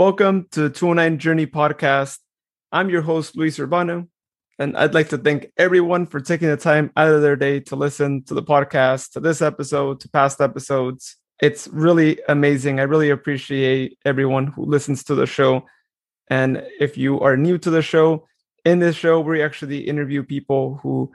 Welcome to the 209 Journey podcast. I'm your host, Luis Urbano, and I'd like to thank everyone for taking the time out of their day to listen to the podcast, to this episode, to past episodes. It's really amazing. I really appreciate everyone who listens to the show. And if you are new to the show, in this show, we actually interview people who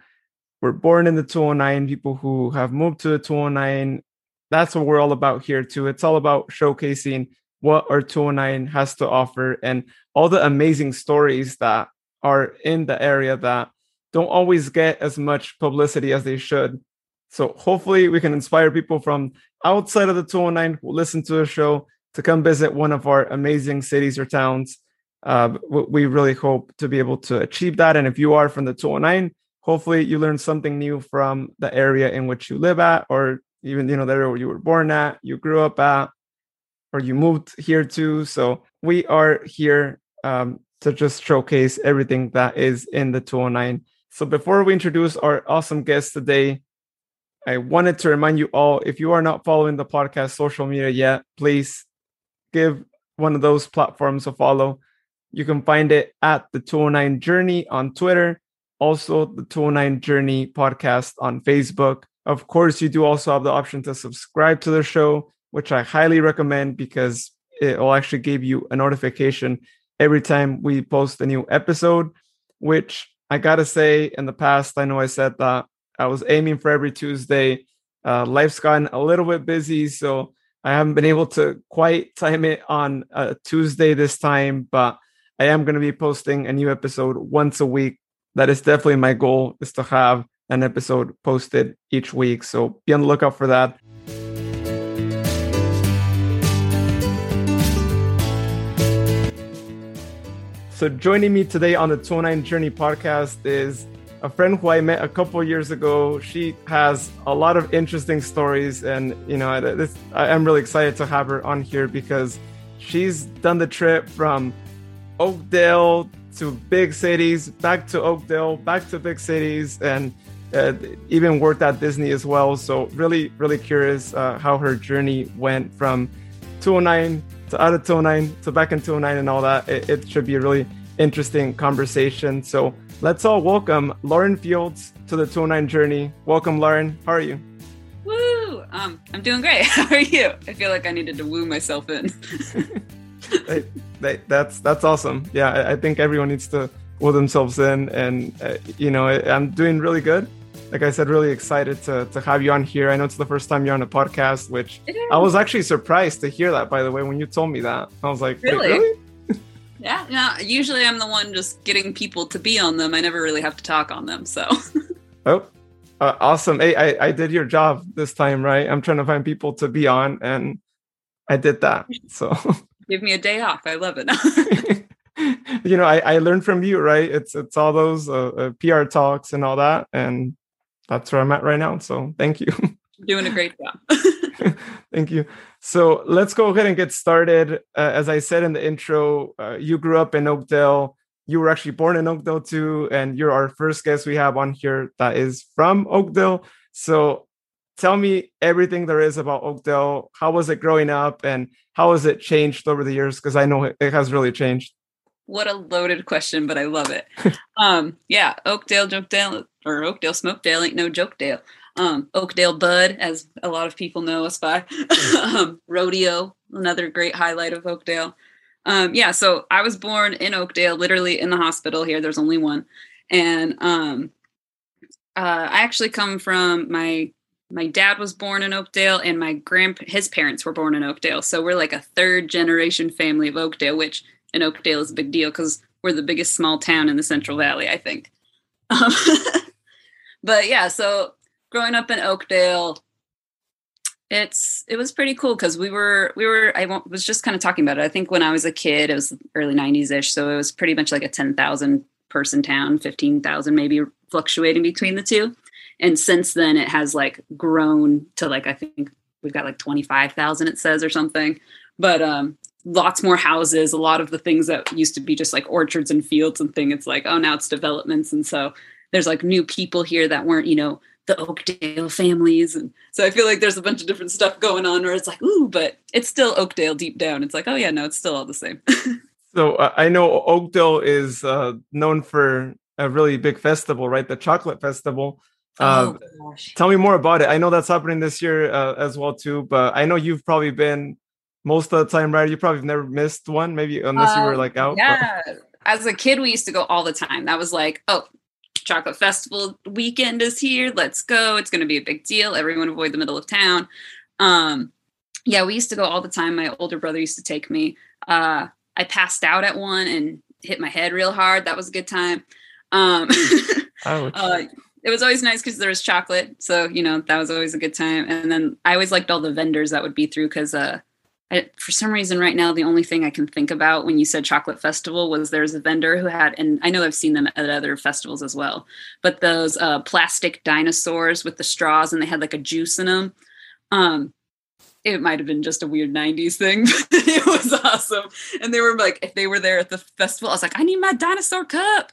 were born in the 209, people who have moved to the 209. That's what we're all about here, too. It's all about showcasing what our 209 has to offer and all the amazing stories that are in the area that don't always get as much publicity as they should. So hopefully we can inspire people from outside of the 209 who listen to the show to come visit one of our amazing cities or towns. Uh, we really hope to be able to achieve that. And if you are from the 209, hopefully you learn something new from the area in which you live at, or even you know the area where you were born at, you grew up at, or you moved here too. So we are here um, to just showcase everything that is in the 209. So before we introduce our awesome guest today, I wanted to remind you all if you are not following the podcast social media yet, please give one of those platforms a follow. You can find it at the 209 Journey on Twitter, also the 209 Journey podcast on Facebook. Of course, you do also have the option to subscribe to the show which I highly recommend because it will actually give you a notification every time we post a new episode, which I gotta say, in the past, I know I said that I was aiming for every Tuesday. Uh, life's gotten a little bit busy, so I haven't been able to quite time it on a Tuesday this time, but I am going to be posting a new episode once a week. That is definitely my goal is to have an episode posted each week. So be on the lookout for that. So joining me today on the 209 Journey podcast is a friend who I met a couple years ago. She has a lot of interesting stories, and you know, this, I am really excited to have her on here because she's done the trip from Oakdale to big cities, back to Oakdale, back to big cities, and uh, even worked at Disney as well. So really, really curious uh, how her journey went from 209 to out of 209 to back in 209 and all that. It, it, should be a really interesting conversation. So let's all welcome Lauren Fields to the 209 journey. Welcome, Lauren. How are you? Woo! Um, I'm doing great. How are you? I feel like I needed to woo myself in. that's that's awesome. Yeah, I, I, think everyone needs to woo themselves in, and uh, you know, I, I'm doing really good like I said, really excited to, to have you on here. I know it's the first time you're on a podcast, which I was actually surprised to hear that, by the way, when you told me that. I was like, really? really? yeah, yeah. Usually I'm the one just getting people to be on them. I never really have to talk on them. So. oh, uh, awesome. Hey, I, I did your job this time, right? I'm trying to find people to be on, and I did that. So. Give me a day off. I love it. you know, I, I learned from you, right? It's it's all those uh, uh, PR talks and all that, and that's where I'm at right now. So thank you. Doing a great job. thank you. So let's go ahead and get started. Uh, as I said in the intro, uh, you grew up in Oakdale. You were actually born in Oakdale too, and you're our first guest we have on here that is from Oakdale. So tell me everything there is about Oakdale. How was it growing up, and how has it changed over the years? Because I know it has really changed. What a loaded question, but I love it. um, yeah, Oakdale, Oakdale, or Oakdale, Smokedale ain't no joke Dale. Um, Oakdale Bud, as a lot of people know us by. um, rodeo, another great highlight of Oakdale. Um, yeah, so I was born in Oakdale, literally in the hospital here. There's only one, and um, uh, I actually come from my my dad was born in Oakdale, and my grand his parents were born in Oakdale. So we're like a third generation family of Oakdale, which in Oakdale is a big deal because we're the biggest small town in the Central Valley, I think. Um, but yeah, so growing up in Oakdale, it's it was pretty cool because we were we were I was just kind of talking about it. I think when I was a kid, it was early '90s ish, so it was pretty much like a ten thousand person town, fifteen thousand maybe, fluctuating between the two. And since then, it has like grown to like I think we've got like twenty five thousand. It says or something. But um, lots more houses a lot of the things that used to be just like orchards and fields and thing it's like oh now it's developments and so there's like new people here that weren't you know the Oakdale families. And so I feel like there's a bunch of different stuff going on where it's like, ooh, but it's still Oakdale deep down. It's like, oh yeah, no, it's still all the same. so uh, I know Oakdale is uh, known for a really big festival, right? The Chocolate Festival. Uh, oh, tell me more about it. I know that's happening this year uh, as well too, but I know you've probably been most of the time, right? You probably never missed one, maybe unless you were like out. Yeah, as a kid, we used to go all the time. That was like, oh, chocolate festival weekend is here. Let's go. It's going to be a big deal. Everyone avoid the middle of town. Um, yeah, we used to go all the time. My older brother used to take me. Uh, I passed out at one and hit my head real hard. That was a good time. Um, uh, it was always nice because there was chocolate. So, you know, that was always a good time. And then I always liked all the vendors that would be through because uh, I, for some reason right now the only thing i can think about when you said chocolate festival was there's a vendor who had and i know i've seen them at other festivals as well but those uh, plastic dinosaurs with the straws and they had like a juice in them um it might have been just a weird 90s thing but it was awesome. And they were like if they were there at the festival i was like i need my dinosaur cup.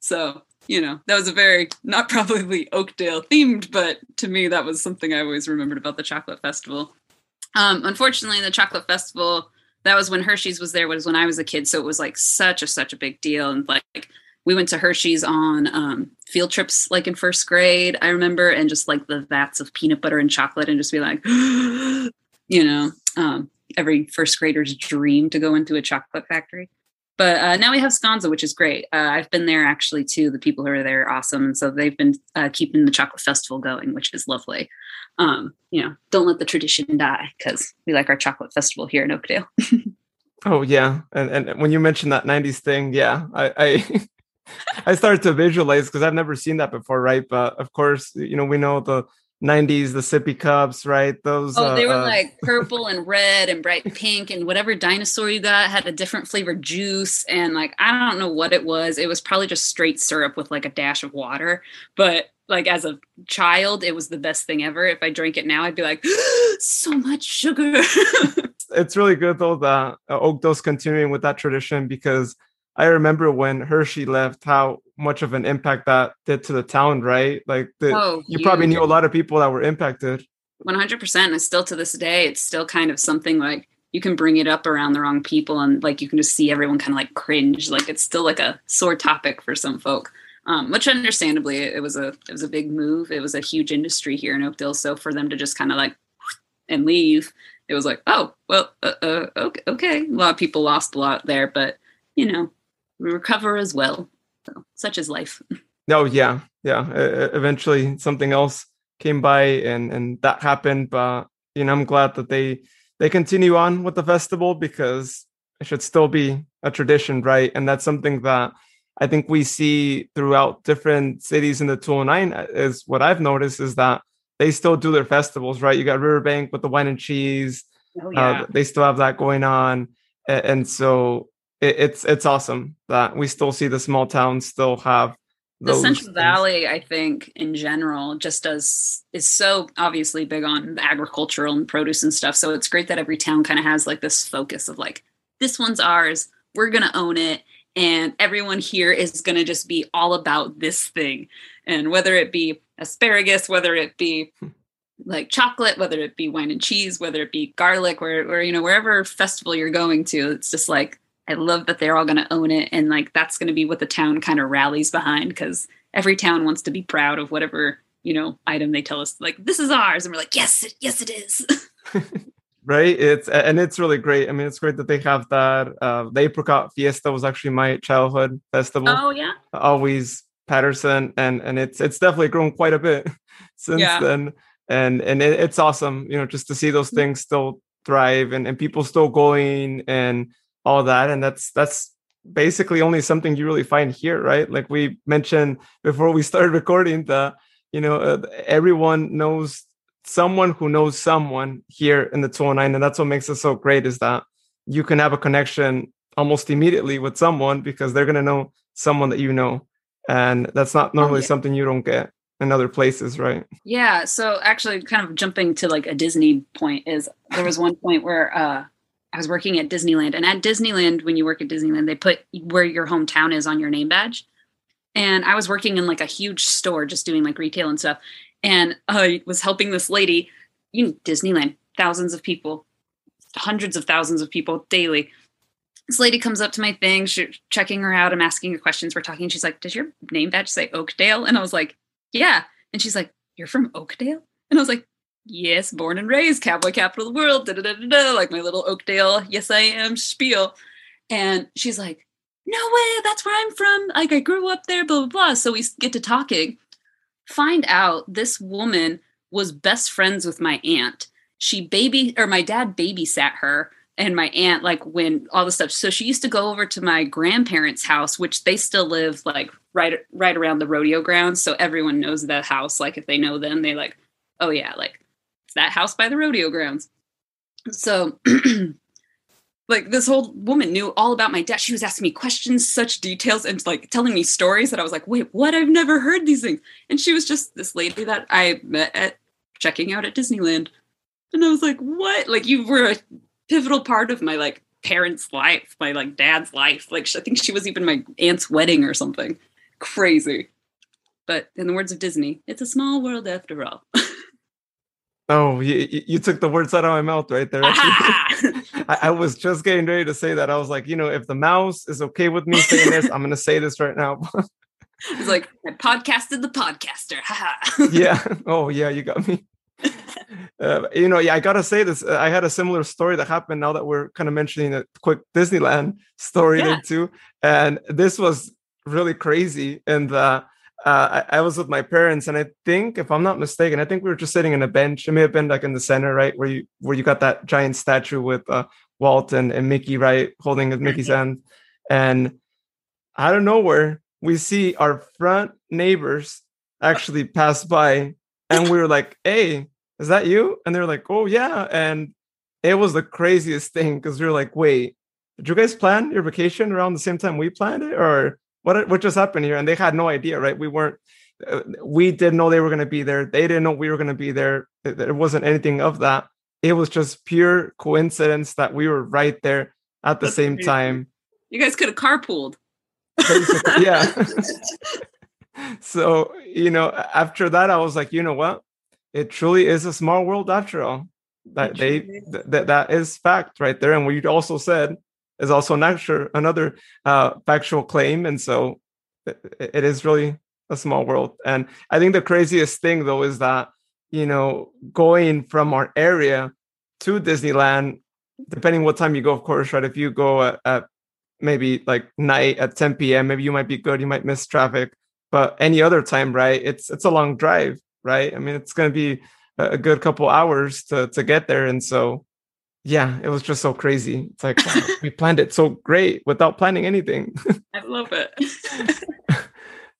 So you know that was a very not probably oakdale themed but to me that was something i always remembered about the chocolate festival um, unfortunately, the chocolate festival that was when Hershey's was there was when I was a kid, so it was like such a such a big deal. And like we went to Hershey's on um, field trips, like in first grade, I remember, and just like the vats of peanut butter and chocolate, and just be like, you know, um, every first grader's dream to go into a chocolate factory. But uh, now we have Sconza, which is great. Uh, I've been there actually too. The people who are there are awesome, and so they've been uh, keeping the chocolate festival going, which is lovely um, you know, don't let the tradition die because we like our chocolate festival here in Oakdale. oh yeah, and and when you mentioned that '90s thing, yeah, I I, I started to visualize because I've never seen that before, right? But of course, you know, we know the 90s the sippy cups right those oh they were uh, like purple and red and bright pink and whatever dinosaur you got had a different flavored juice and like i don't know what it was it was probably just straight syrup with like a dash of water but like as a child, it was the best thing ever. If I drank it now, I'd be like, so much sugar. it's really good though that uh, Oakdale's continuing with that tradition because I remember when Hershey left, how much of an impact that did to the town, right? Like the, oh, you probably knew a lot of people that were impacted. 100%. And still to this day, it's still kind of something like you can bring it up around the wrong people and like you can just see everyone kind of like cringe. Like it's still like a sore topic for some folk um, which understandably it was a it was a big move. It was a huge industry here in Oakdale, so for them to just kind of like and leave, it was like, oh well, uh, uh, okay, okay. A lot of people lost a lot there, but you know, recover as well. So such is life. Oh yeah, yeah. Uh, eventually, something else came by, and and that happened. But you know, I'm glad that they they continue on with the festival because it should still be a tradition, right? And that's something that I think we see throughout different cities in the 209 uh, is what I've noticed is that they still do their festivals, right? You got Riverbank with the wine and cheese. Oh, uh, yeah. Uh, they still have that going on. And so it, it's it's awesome that we still see the small towns still have the Central things. Valley, I think, in general, just does is so obviously big on agricultural and produce and stuff. So it's great that every town kind of has like this focus of like, this one's ours, we're gonna own it, and everyone here is going to just be all about this thing and whether it be asparagus whether it be like chocolate whether it be wine and cheese whether it be garlic or, where you know wherever festival you're going to it's just like i love that they're all going to own it and like that's going to be what the town kind of rallies behind because every town wants to be proud of whatever you know item they tell us like this is ours and we're like yes it, yes it is. Right? It's and it's really great. I mean it's great that they have that uh the apricot fiesta was actually my childhood festival. Oh yeah. Always patterson and and it's it's definitely grown quite a bit since yeah. then. And and it, it's awesome you know just to see those mm-hmm. things still thrive and, and people still going and all that and that's that's basically only something you really find here right like we mentioned before we started recording that you know uh, everyone knows someone who knows someone here in the 209 and that's what makes it so great is that you can have a connection almost immediately with someone because they're going to know someone that you know and that's not normally oh, yeah. something you don't get in other places right yeah so actually kind of jumping to like a disney point is there was one point where uh i was working at disneyland and at disneyland when you work at disneyland they put where your hometown is on your name badge and i was working in like a huge store just doing like retail and stuff and I was helping this lady. You know, Disneyland, thousands of people, hundreds of thousands of people daily. This lady comes up to my thing, she's checking her out. I'm asking her questions. We're talking. She's like, "Does your name badge say Oakdale?" And I was like, "Yeah." And she's like, "You're from Oakdale?" And I was like, "Yes, born and raised, cowboy capital of the world." Da, da, da, da, like my little Oakdale, yes I am spiel. And she's like, "No way, that's where I'm from. Like I grew up there." Blah blah blah. So we get to talking. Find out this woman was best friends with my aunt. She baby or my dad babysat her and my aunt like when all the stuff so she used to go over to my grandparents house which they still live like right right around the rodeo grounds so everyone knows that house like if they know them they like oh yeah like it's that house by the rodeo grounds so like this whole woman knew all about my dad she was asking me questions such details and like telling me stories that i was like wait what i've never heard these things and she was just this lady that i met at checking out at disneyland and i was like what like you were a pivotal part of my like parents' life, my like dad's life. Like I think she was even my aunt's wedding or something. Crazy. But in the words of Disney, it's a small world after all. oh, you, you took the words out of my mouth right there. I, I, was just getting ready to say that. I was like, you know, if the mouse is okay with me saying this, I'm going to say this right now. it's like I podcasted the podcaster. yeah. Oh, yeah. You got me. Uh, you know, yeah, I gotta say this. Uh, I had a similar story that happened. Now that we're kind of mentioning a quick Disneyland story yeah. there too, and this was really crazy. And uh, uh, I, I, was with my parents, and I think, if I'm not mistaken, I think we were just sitting in a bench. It may have been like in the center, right, where you where you got that giant statue with uh, Walt and, and Mickey, right, holding Mickey's mm-hmm. hand. And out of nowhere, we see our front neighbors actually pass by, and we were like, "Hey, is that you? And they're like, oh yeah. And it was the craziest thing because we are like, wait, did you guys plan your vacation around the same time we planned it, or what? What just happened here? And they had no idea, right? We weren't. Uh, we didn't know they were going to be there. They didn't know we were going to be there. There wasn't anything of that. It was just pure coincidence that we were right there at the That's same amazing. time. You guys could have carpooled. yeah. so you know, after that, I was like, you know what? it truly is a small world after all. That they th- that that is fact right there, and what you also said is also another another uh, factual claim, and so it, it is really a small world. And I think the craziest thing though is that you know going from our area to Disneyland, depending what time you go, of course, right? If you go at, at maybe like night at 10 p.m., maybe you might be good, you might miss traffic, but any other time, right? It's it's a long drive right? I mean, it's going to be a good couple hours to to get there, and so yeah, it was just so crazy. It's like wow, we planned it so great without planning anything. I love it.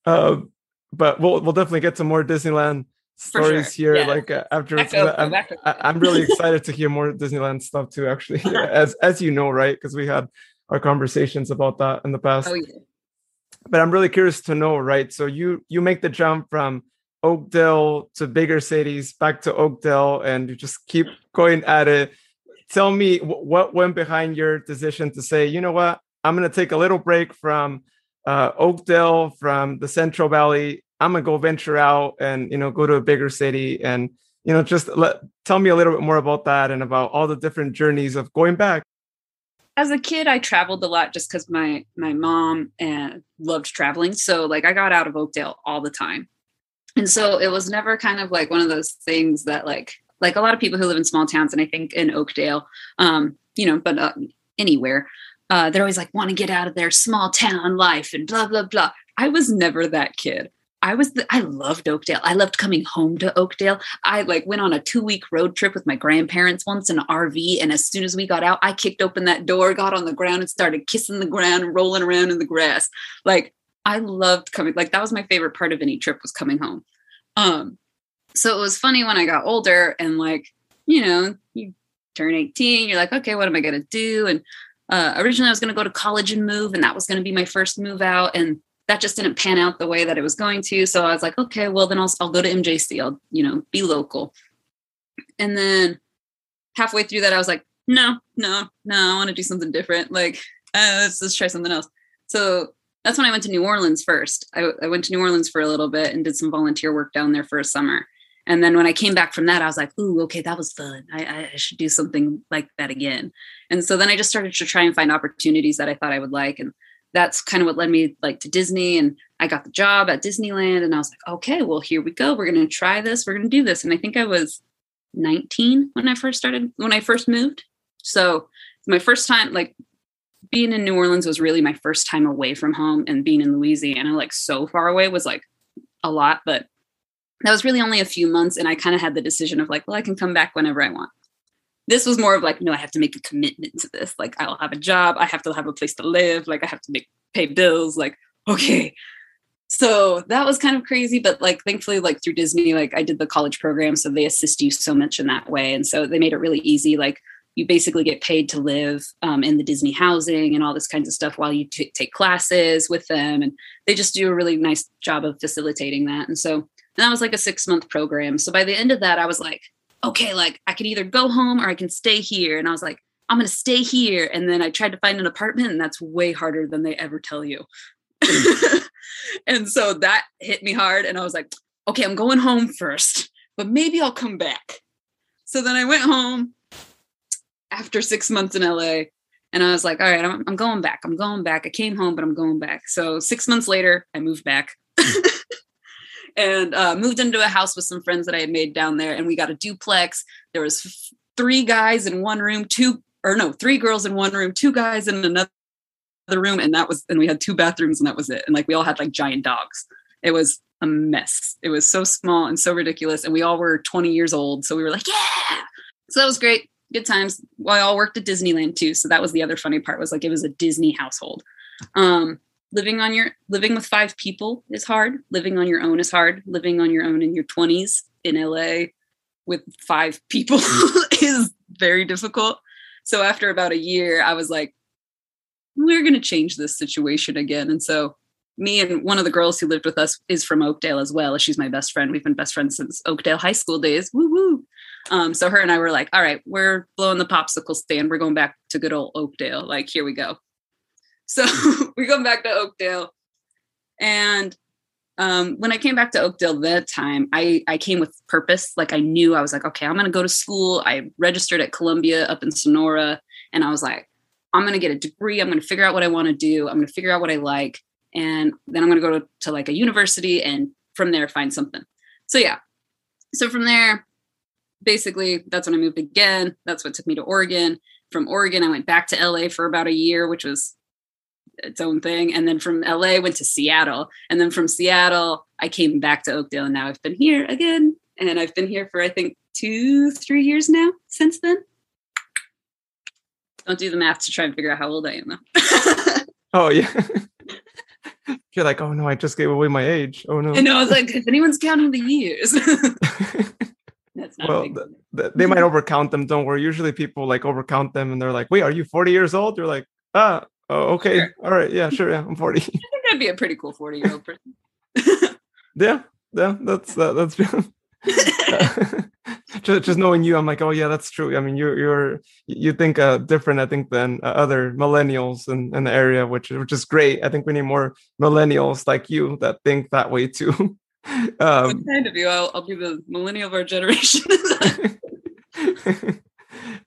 uh, but we'll we'll definitely get some more Disneyland stories sure. here. Yeah. Like uh, after I'm, I'm really excited to hear more Disneyland stuff too. Actually, as as you know, right? Because we had our conversations about that in the past. Oh, yeah. But I'm really curious to know, right? So you you make the jump from Oakdale to bigger cities, back to Oakdale, and you just keep going at it. Tell me what went behind your decision to say, you know what, I'm going to take a little break from uh, Oakdale, from the Central Valley. I'm gonna go venture out and you know go to a bigger city and you know just let tell me a little bit more about that and about all the different journeys of going back. As a kid i traveled a lot just because my my mom uh, loved traveling. So like i got out of oakdale all the time. And so it was never kind of like one of those things that like like a lot of people who live in small towns and i think in oakdale um you know but uh, anywhere uh, they're always like want to get out of their small town life and blah blah blah i was never that kid i was the, i loved oakdale i loved coming home to oakdale i like went on a two week road trip with my grandparents once in an rv and as soon as we got out i kicked open that door got on the ground and started kissing the ground and rolling around in the grass like I loved coming. Like that was my favorite part of any trip was coming home. Um, so it was funny when I got older and like, you know, you turn 18, you're like, okay, what am I gonna do? And uh, originally I was gonna go to college and move, and that was gonna be my first move out. And that just didn't pan out the way that it was going to. So I was like, okay, well then I'll I'll go to MJC. I'll, you know, be local. And then halfway through that, I was like, no, no, no, I want to do something different. Like, uh, let's let's try something else. So that's when I went to New Orleans first. I, I, went to New Orleans for a little bit and did some volunteer work down there for a summer. And then when I came back from that, I was like, ooh, okay, that was fun. I, I should do something like that again. And so then I just started to try and find opportunities that I thought I would like. And that's kind of what led me like to Disney. And I got the job at Disneyland. And I was like, okay, well, here we go. We're going to try this. We're going to do this. And I think I was 19 when I first started, when I first moved. So my first time, like being in New Orleans was really my first time away from home and being in Louisiana, like so far away was like a lot, but that was really only a few months. And I kind of had the decision of like, well, I can come back whenever I want. This was more of like, no, I have to make a commitment to this. Like, I'll have a job. I have to have a place to live. Like, I have to make pay bills. Like, okay. So that was kind of crazy, but like, thankfully, like through Disney, like I did the college program, so they assist you so much in that way, and so they made it really easy. Like, you basically get paid to live um, in the Disney housing and all this kinds of stuff while you t- take classes with them. And they just do a really nice job of facilitating that. And so and that was like a six month program. So by the end of that, I was like, okay, like I can either go home or I can stay here. And I was like, I'm going to stay here. And then I tried to find an apartment, and that's way harder than they ever tell you. and so that hit me hard. And I was like, okay, I'm going home first, but maybe I'll come back. So then I went home after six months in LA. And I was like, all right, I'm, I'm going back. I'm going back. I came home, but I'm going back. So six months later, I moved back and uh, moved into a house with some friends that I had made down there. And we got a duplex. There was f- three guys in one room, two or no, three girls in one room, two guys in another room. And that was, and we had two bathrooms and that was it. And like, we all had like giant dogs. It was a mess. It was so small and so ridiculous. And we all were 20 years old. So we were like, yeah. So that was great good times. Well, I all worked at Disneyland too, so that was the other funny part. Was like it was a Disney household. Um, living on your living with five people is hard. Living on your own is hard. Living on your own in your twenties in LA with five people is very difficult. So after about a year, I was like, we're going to change this situation again. And so me and one of the girls who lived with us is from Oakdale as well. She's my best friend. We've been best friends since Oakdale high school days. Woo woo. Um, so her and I were like, all right, we're blowing the popsicle stand. We're going back to good old Oakdale. Like, here we go. So we're going back to Oakdale. And um, when I came back to Oakdale that time, I, I came with purpose. Like I knew I was like, okay, I'm going to go to school. I registered at Columbia up in Sonora. And I was like, I'm going to get a degree. I'm going to figure out what I want to do. I'm going to figure out what I like. And then I'm going to go to like a university and from there find something. So yeah. So from there, basically that's when I moved again. That's what took me to Oregon. From Oregon, I went back to LA for about a year, which was its own thing. And then from LA, went to Seattle. And then from Seattle, I came back to Oakdale. And now I've been here again. And I've been here for, I think, two, three years now since then. Don't do the math to try and figure out how old I am, though. oh, yeah. You're like, oh no, I just gave away my age. Oh no. Know. I was like, if anyone's counting the years. That's not well, th- th- they might overcount them. Don't worry. Usually people like overcount them and they're like, wait, are you 40 years old? You're like, ah, oh, okay. Sure. All right. Yeah, sure. Yeah, I'm 40. I think that'd be a pretty cool 40 year old person. yeah. Yeah. That's, uh, that's, just, just knowing you, I'm like, oh yeah, that's true. I mean, you're, you're, you think uh, different, I think, than uh, other millennials in, in the area, which, which is great. I think we need more millennials like you that think that way too. Um, kind of you. I'll, I'll be the millennial of our generation.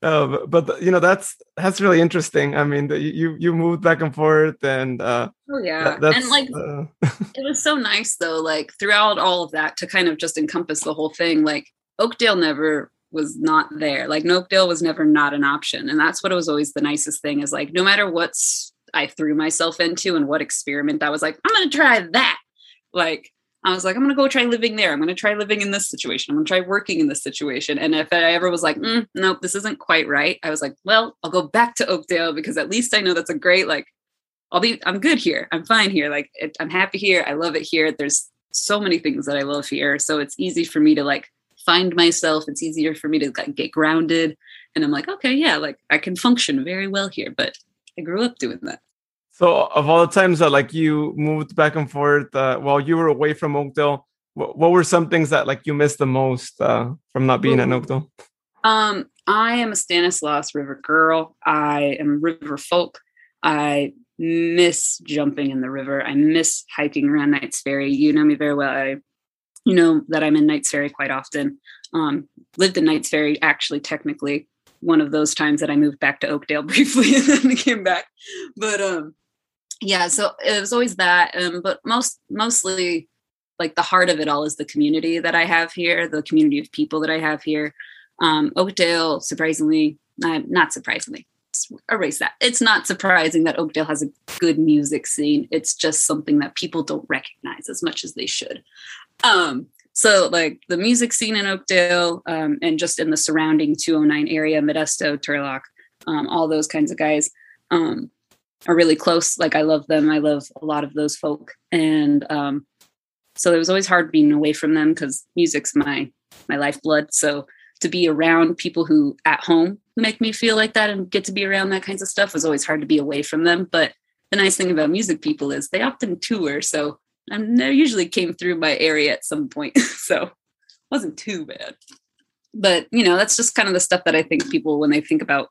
Uh, but you know that's that's really interesting. I mean, the, you you moved back and forth, and uh, oh yeah, that, and like uh, it was so nice though. Like throughout all of that, to kind of just encompass the whole thing. Like Oakdale never was not there. Like Oakdale was never not an option, and that's what was always the nicest thing. Is like no matter what's I threw myself into and what experiment I was like, I'm gonna try that. Like I was like, I'm going to go try living there. I'm going to try living in this situation. I'm going to try working in this situation. And if I ever was like, mm, nope, this isn't quite right, I was like, well, I'll go back to Oakdale because at least I know that's a great, like, I'll be, I'm good here. I'm fine here. Like, it, I'm happy here. I love it here. There's so many things that I love here. So it's easy for me to like find myself. It's easier for me to like, get grounded. And I'm like, okay, yeah, like I can function very well here. But I grew up doing that. So, of all the times that like you moved back and forth uh, while you were away from Oakdale, what, what were some things that like you missed the most uh, from not being Ooh. in Oakdale? Um, I am a Stanislaus River girl. I am river folk. I miss jumping in the river. I miss hiking around Knights Ferry. You know me very well. I you know that I'm in Knights Ferry quite often. Um, lived in Knights Ferry actually technically one of those times that I moved back to Oakdale briefly and then came back. But um yeah, so it was always that. Um, but most mostly like the heart of it all is the community that I have here, the community of people that I have here. Um, Oakdale, surprisingly, not, not surprisingly, erase that. It's not surprising that Oakdale has a good music scene. It's just something that people don't recognize as much as they should. Um, so like the music scene in Oakdale um, and just in the surrounding 209 area, Modesto, Turlock, um, all those kinds of guys um, are really close. Like I love them. I love a lot of those folk. And um, so it was always hard being away from them because music's my my lifeblood. So to be around people who at home make me feel like that and get to be around that kinds of stuff was always hard to be away from them. But the nice thing about music people is they often tour. So I usually came through my area at some point. so wasn't too bad. But you know, that's just kind of the stuff that I think people when they think about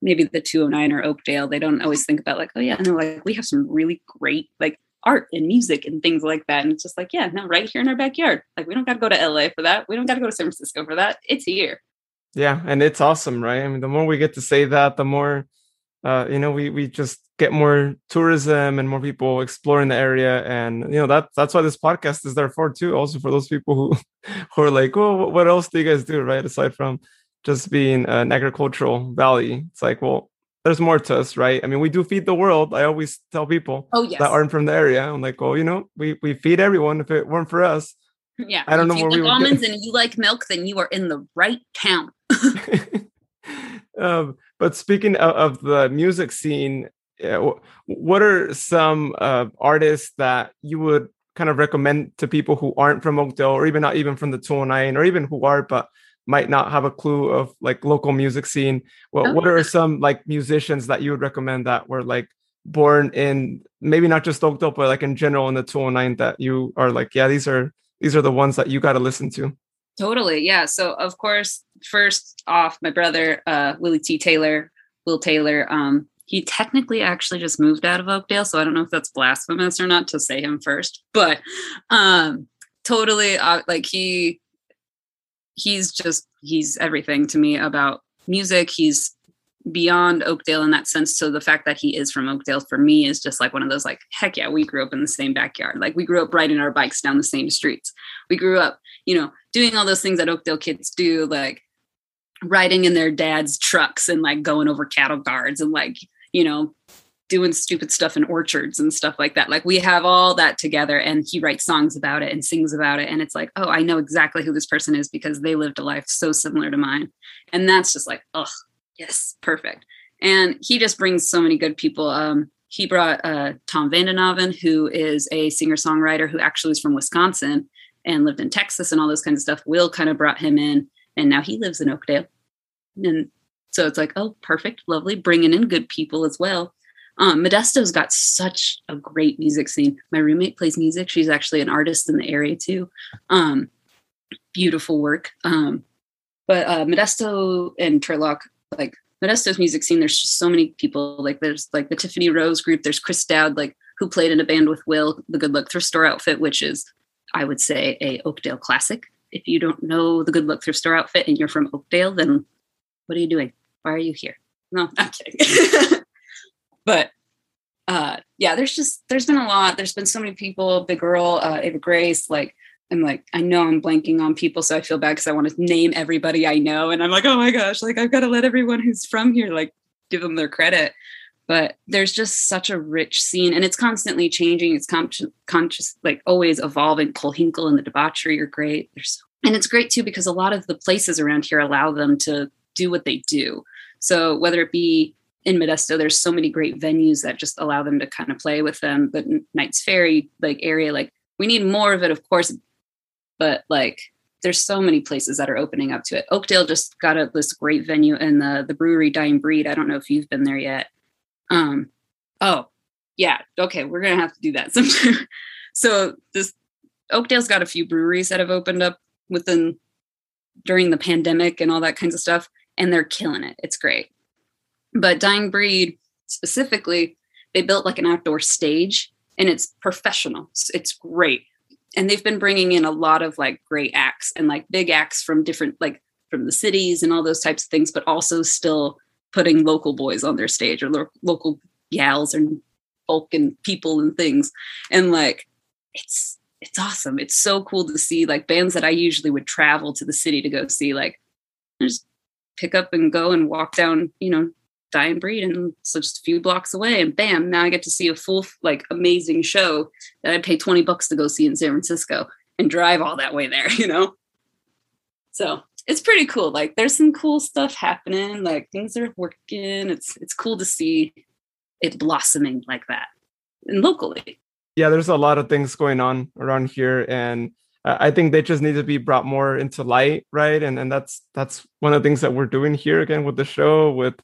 maybe the 209 or Oakdale, they don't always think about like, oh yeah, no, like we have some really great like art and music and things like that. And it's just like, yeah, no, right here in our backyard. Like we don't got to go to LA for that. We don't got to go to San Francisco for that. It's here. Yeah, and it's awesome, right? I mean, the more we get to say that, the more uh, you know, we we just get more tourism and more people exploring the area, and you know that that's why this podcast is there for too. Also for those people who who are like, oh, what else do you guys do, right? Aside from just being an agricultural valley, it's like, well, there's more to us, right? I mean, we do feed the world. I always tell people oh, yes. that aren't from the area. I'm like, oh, you know, we we feed everyone. If it weren't for us, yeah, I don't know where we would almonds and you like milk, then you are in the right town. um, but speaking of, of, the music scene, what are some uh, artists that you would kind of recommend to people who aren't from Oakdale, or even not even from the 209, or even who are but might not have a clue of like local music scene? Well, oh, what are some like musicians that you would recommend that were like born in maybe not just Oakdale, but like in general in the 209 that you are like, yeah, these are these are the ones that you got to listen to. Totally. Yeah. So of course, first off, my brother, uh, Willie T. Taylor, Will Taylor, um, he technically actually just moved out of Oakdale. So I don't know if that's blasphemous or not to say him first, but um, totally uh, like he, he's just, he's everything to me about music. He's beyond Oakdale in that sense. So the fact that he is from Oakdale for me is just like one of those like, heck yeah, we grew up in the same backyard. Like we grew up riding our bikes down the same streets. We grew up, you know, doing all those things that Oakdale kids do, like riding in their dad's trucks and like going over cattle guards and like, you know, doing stupid stuff in orchards and stuff like that. Like we have all that together and he writes songs about it and sings about it. And it's like, oh, I know exactly who this person is because they lived a life so similar to mine. And that's just like, oh, yes, perfect. And he just brings so many good people. Um, he brought uh, Tom Vandenhoven, who is a singer songwriter who actually is from Wisconsin and lived in Texas and all those kinds of stuff. Will kind of brought him in, and now he lives in Oakdale. And so it's like, oh, perfect, lovely, bringing in good people as well. Um, Modesto's got such a great music scene. My roommate plays music. She's actually an artist in the area too. Um, beautiful work. Um, but uh, Modesto and Turlock, like Modesto's music scene, there's just so many people. Like there's like the Tiffany Rose group. There's Chris Dowd, like who played in a band with Will, the Good Luck Thrift Store outfit, which is, I would say, a Oakdale classic. If you don't know the Good Luck Thrift Store outfit and you're from Oakdale, then what are you doing? Why are you here? No, I'm kidding. but uh, yeah, there's just there's been a lot. There's been so many people. Big Girl, uh, Ava Grace, like I'm like, I know I'm blanking on people, so I feel bad because I want to name everybody I know. And I'm like, oh my gosh, like I've got to let everyone who's from here, like, give them their credit. But there's just such a rich scene and it's constantly changing. It's conscious, conscious like always evolving. Cole Hinkle and the debauchery are great. There's, and it's great too because a lot of the places around here allow them to do what they do. So whether it be in Modesto, there's so many great venues that just allow them to kind of play with them. But Knights Ferry, like area, like we need more of it, of course but like there's so many places that are opening up to it. Oakdale just got this great venue in the the brewery Dying Breed. I don't know if you've been there yet. Um, oh yeah, okay, we're gonna have to do that sometime. so this Oakdale's got a few breweries that have opened up within during the pandemic and all that kinds of stuff, and they're killing it. It's great. But Dying Breed specifically, they built like an outdoor stage, and it's professional. It's great and they've been bringing in a lot of like great acts and like big acts from different like from the cities and all those types of things, but also still putting local boys on their stage or lo- local gals and folk and people and things. And like, it's, it's awesome. It's so cool to see like bands that I usually would travel to the city to go see, like just pick up and go and walk down, you know, Dying Breed and so just a few blocks away and bam now i get to see a full like amazing show that i'd pay 20 bucks to go see in san francisco and drive all that way there you know? So it's pretty cool. Like there's some cool stuff happening. Like things are working. It's it's cool to see it blossoming like that and locally. Yeah there's a lot of things going on around here and I think they just need to be brought more into light, right? And and that's that's one of the things that we're doing here again with the show, with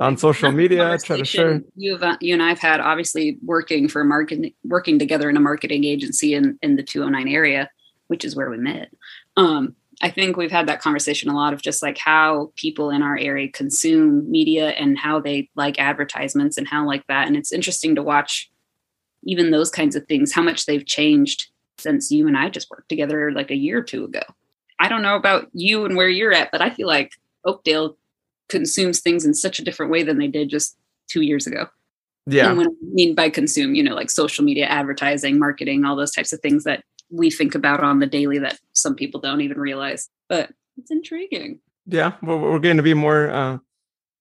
on social media. Try to share. You have you and I've had obviously working for marketing, working together in a marketing agency in in the 209 area, which is where we met. Um, I think we've had that conversation a lot of just like how people in our area consume media and how they like advertisements and how like that. And it's interesting to watch even those kinds of things, how much they've changed since you and I just worked together like a year or two ago. I don't know about you and where you're at, but I feel like Oakdale consumes things in such a different way than they did just two years ago. Yeah. And what I mean by consume, you know, like social media, advertising, marketing, all those types of things that we think about on the daily that some people don't even realize. But it's intriguing. Yeah, we're, we're going to be more uh,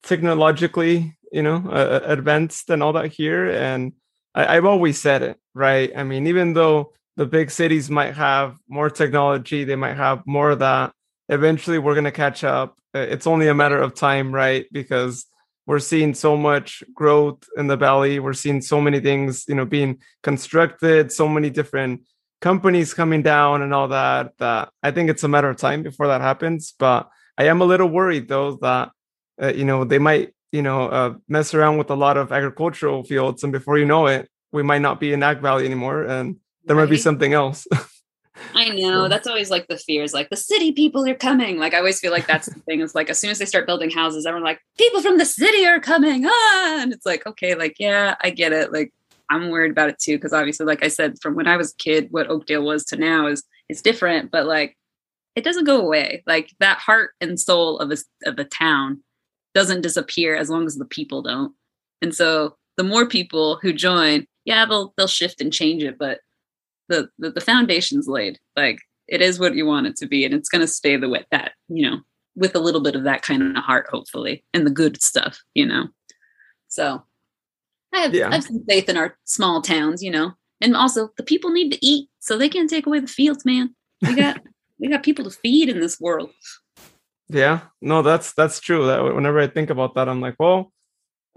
technologically, you know, uh, advanced and all that here. And I, I've always said it, right? I mean, even though the big cities might have more technology they might have more of that. Eventually we're going to catch up. It's only a matter of time right? Because we're seeing so much growth in the valley. We're seeing so many things you know being constructed so many different companies coming down and all that that i think it's a matter of time before that happens. But i am a little worried though that uh, you know they might you know uh, mess around with a lot of agricultural fields and before you know it we might not be in ag valley anymore. And there right? might be something else. I know. That's always like the fears, like the city people are coming. Like I always feel like that's the thing. Is like as soon as they start building houses, everyone's like, people from the city are coming. Ah, and it's like, okay, like, yeah, I get it. Like I'm worried about it too. Cause obviously, like I said, from when I was a kid, what Oakdale was to now is it's different, but like it doesn't go away. Like that heart and soul of a of a town doesn't disappear as long as the people don't. And so the more people who join, yeah, they'll they'll shift and change it, but the, the, the foundation's laid. Like it is what you want it to be, and it's going to stay the way that you know, with a little bit of that kind of heart, hopefully, and the good stuff, you know. So I have, yeah. I have some faith in our small towns, you know, and also the people need to eat, so they can't take away the fields, man. We got we got people to feed in this world. Yeah, no, that's that's true. That whenever I think about that, I'm like, well,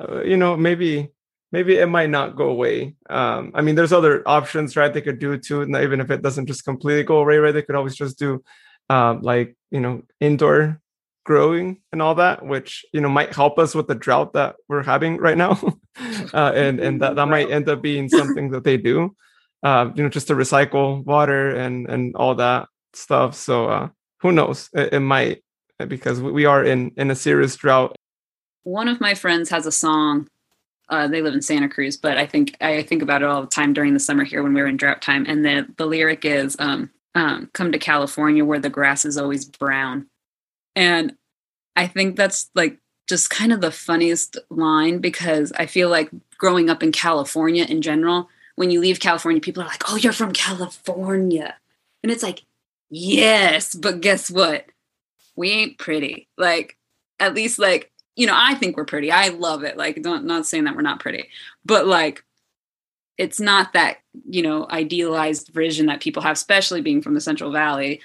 uh, you know, maybe maybe it might not go away. Um, I mean, there's other options, right? They could do too, and even if it doesn't just completely go away, right? They could always just do um, like you know indoor growing and all that, which you know might help us with the drought that we're having right now, uh, and and that that might end up being something that they do, uh, you know, just to recycle water and and all that stuff. So uh, who knows? It, it might because we are in in a serious drought. One of my friends has a song uh, they live in Santa Cruz, but I think I think about it all the time during the summer here when we are in drought time. And the the lyric is, um, um, "Come to California where the grass is always brown," and I think that's like just kind of the funniest line because I feel like growing up in California in general, when you leave California, people are like, "Oh, you're from California," and it's like, yes, but guess what? We ain't pretty. Like at least like you know, I think we're pretty. I love it. Like, don't not saying that we're not pretty, but like, it's not that you know idealized vision that people have, especially being from the Central Valley.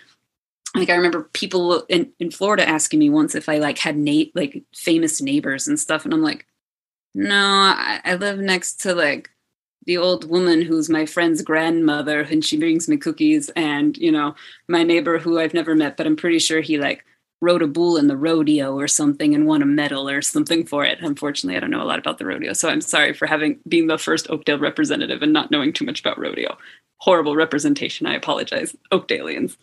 Like, I remember people in in Florida asking me once if I like had Nate like famous neighbors and stuff, and I'm like, no, I, I live next to like the old woman who's my friend's grandmother and she brings me cookies and you know my neighbor who i've never met but i'm pretty sure he like rode a bull in the rodeo or something and won a medal or something for it. Unfortunately, I don't know a lot about the rodeo, so I'm sorry for having being the first Oakdale representative and not knowing too much about rodeo. Horrible representation. I apologize, Oakdalians.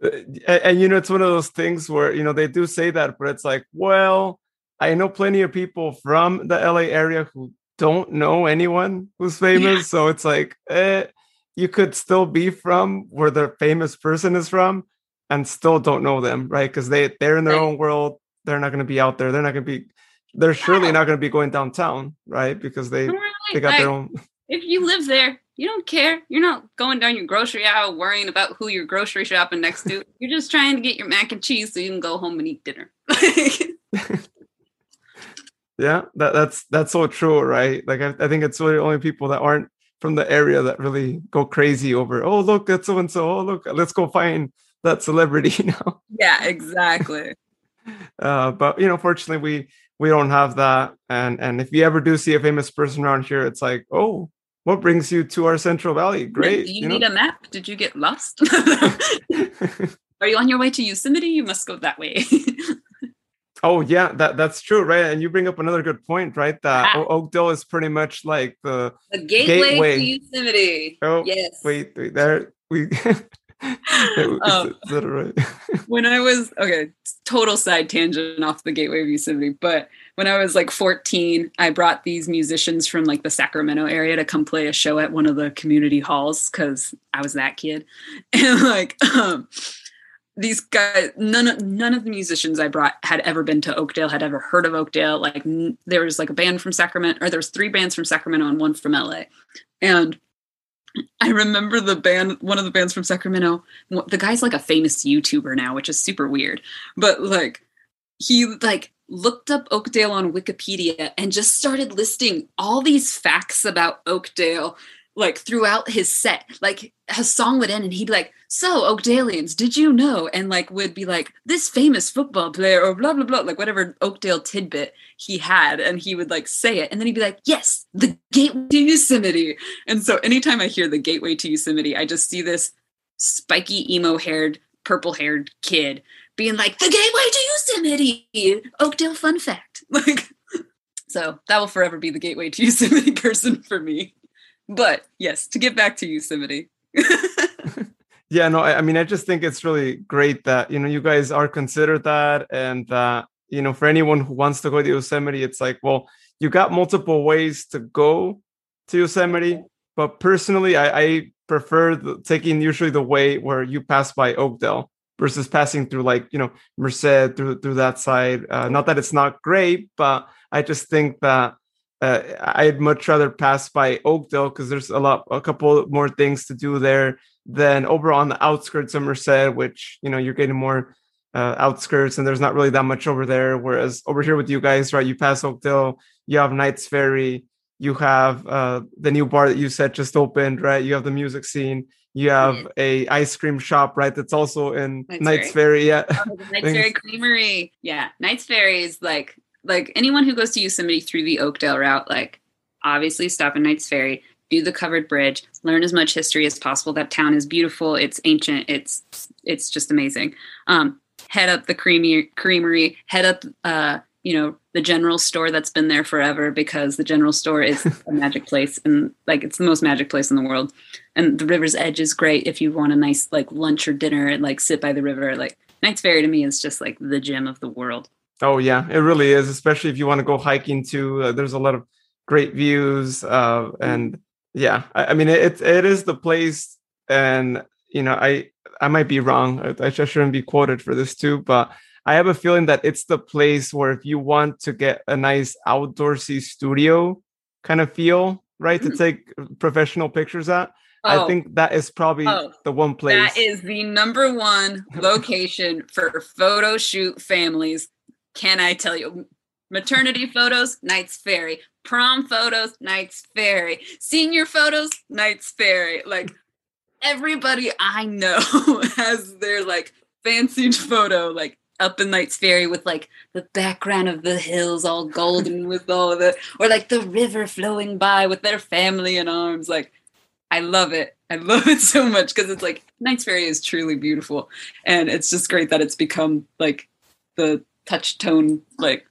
and, and you know, it's one of those things where you know they do say that, but it's like, well, I know plenty of people from the LA area who don't know anyone who's famous, yeah. so it's like, eh, you could still be from where the famous person is from and still don't know them, right? Because they they're in their Right. own world. They're not going to be out there. They're not going to be. They're surely not going to be going downtown, right? Because they they got their own. if you live there, you don't care. You're not going down your grocery aisle worrying about who you're grocery shopping next to. You're just trying to get your mac and cheese so you can go home and eat dinner. Yeah, that that's that's so true, right? Like I, I think it's really only people that aren't from the area that really go crazy over. Oh, look, that's so and so. Oh, look, let's go find that celebrity you know yeah, exactly. Uh, but you know, fortunately, we we don't have that. And and if you ever do see a famous person around here, it's like, oh, what brings you to our Central Valley? Great. Do you, need a map? Did you get lost? Are you on your way to Yosemite? You must go that way. oh yeah, that that's true, right? And you bring up another good point, right? That Ah. Oakdale is pretty much like the the gateway, Gateway. to Yosemite. oh yes. wait, wait there we. Is Um, is that right? when I was okay, total side tangent off the Gateway of Yosemite, but when I was like 14, I brought these musicians from like the Sacramento area to come play a show at one of the community halls because I was that kid. And like um these guys, none of none of the musicians I brought had ever been to Oakdale, had ever heard of Oakdale. Like n- there was like a band from Sacramento, or there was three bands from Sacramento and one from LA. And I remember the band, one of the bands from Sacramento. The guy's like a famous YouTuber now, which is super weird. But like, he like looked up Oakdale on Wikipedia and just started listing all these facts about Oakdale, like throughout his set. Like a song would end and he'd be like, "So Oakdalians, did you know?" And like would be like, "This famous football player," or blah blah blah, like whatever Oakdale tidbit he had, and he would like say it, and then he'd be like, "Yes, the gateway to Yosemite." And so anytime I hear the gateway to Yosemite, I just see this spiky emo haired, purple haired kid being like, the gateway to Yosemite, Oakdale fun fact. Like so that will forever be the gateway to Yosemite person for me. But yes, to get back to Yosemite. yeah no I, I mean i just think it's really great that you know you guys are considered that and that you know for anyone who wants to go to yosemite it's like well you got multiple ways to go to yosemite but personally i, I prefer the, taking usually the way where you pass by oakdale versus passing through like you know merced through through that side uh, not that it's not great but i just think that uh, I'd much rather pass by Oakdale because there's a lot, a couple more things to do there than over on the outskirts of Merced, which you know you're getting more uh, outskirts, and there's not really that much over there. Whereas over here with you guys, right, you pass Oakdale, you have Knights Ferry, you have uh, the new bar that you said just opened, right? You have the music scene, you have a ice cream shop, right? That's also in Knights Knights Ferry, yeah. Oh, Knights Ferry Creamery. Yeah, Knights Ferry is like like anyone who goes to Yosemite through the Oakdale route, like obviously stop in Knights Ferry, do the covered bridge, learn as much history as possible. That town is beautiful. It's ancient. It's it's just amazing. Um, head up the creamy creamery. Head up, uh, you know, the general store that's been there forever because the general store is a magic place and like it's the most magic place in the world. And the river's edge is great if you want a nice like lunch or dinner and like sit by the river. Like Knights Ferry to me is just like the gem of the world. Oh yeah, it really is. Especially if you want to go hiking too. Uh, there's a lot of great views, uh, and yeah, I, I mean it, it is the place. And you know, I I might be wrong. I, I shouldn't be quoted for this too, but I have a feeling that it's the place where if you want to get a nice outdoorsy studio kind of feel, right, to Mhm. take professional pictures at. I think that is probably Oh, the one place. that is the number one location for photo shoot families. Can I tell you? Maternity photos, Knights Ferry. Prom photos, Knights Ferry. Senior photos, Knights Ferry. Like everybody I know has their like fancied photo like up in Knights Ferry with like the background of the hills all golden with all of it, or like the river flowing by with their family in arms. Like I love it. I love it so much because it's like Knights Ferry is truly beautiful, and it's just great that it's become like the touch tone like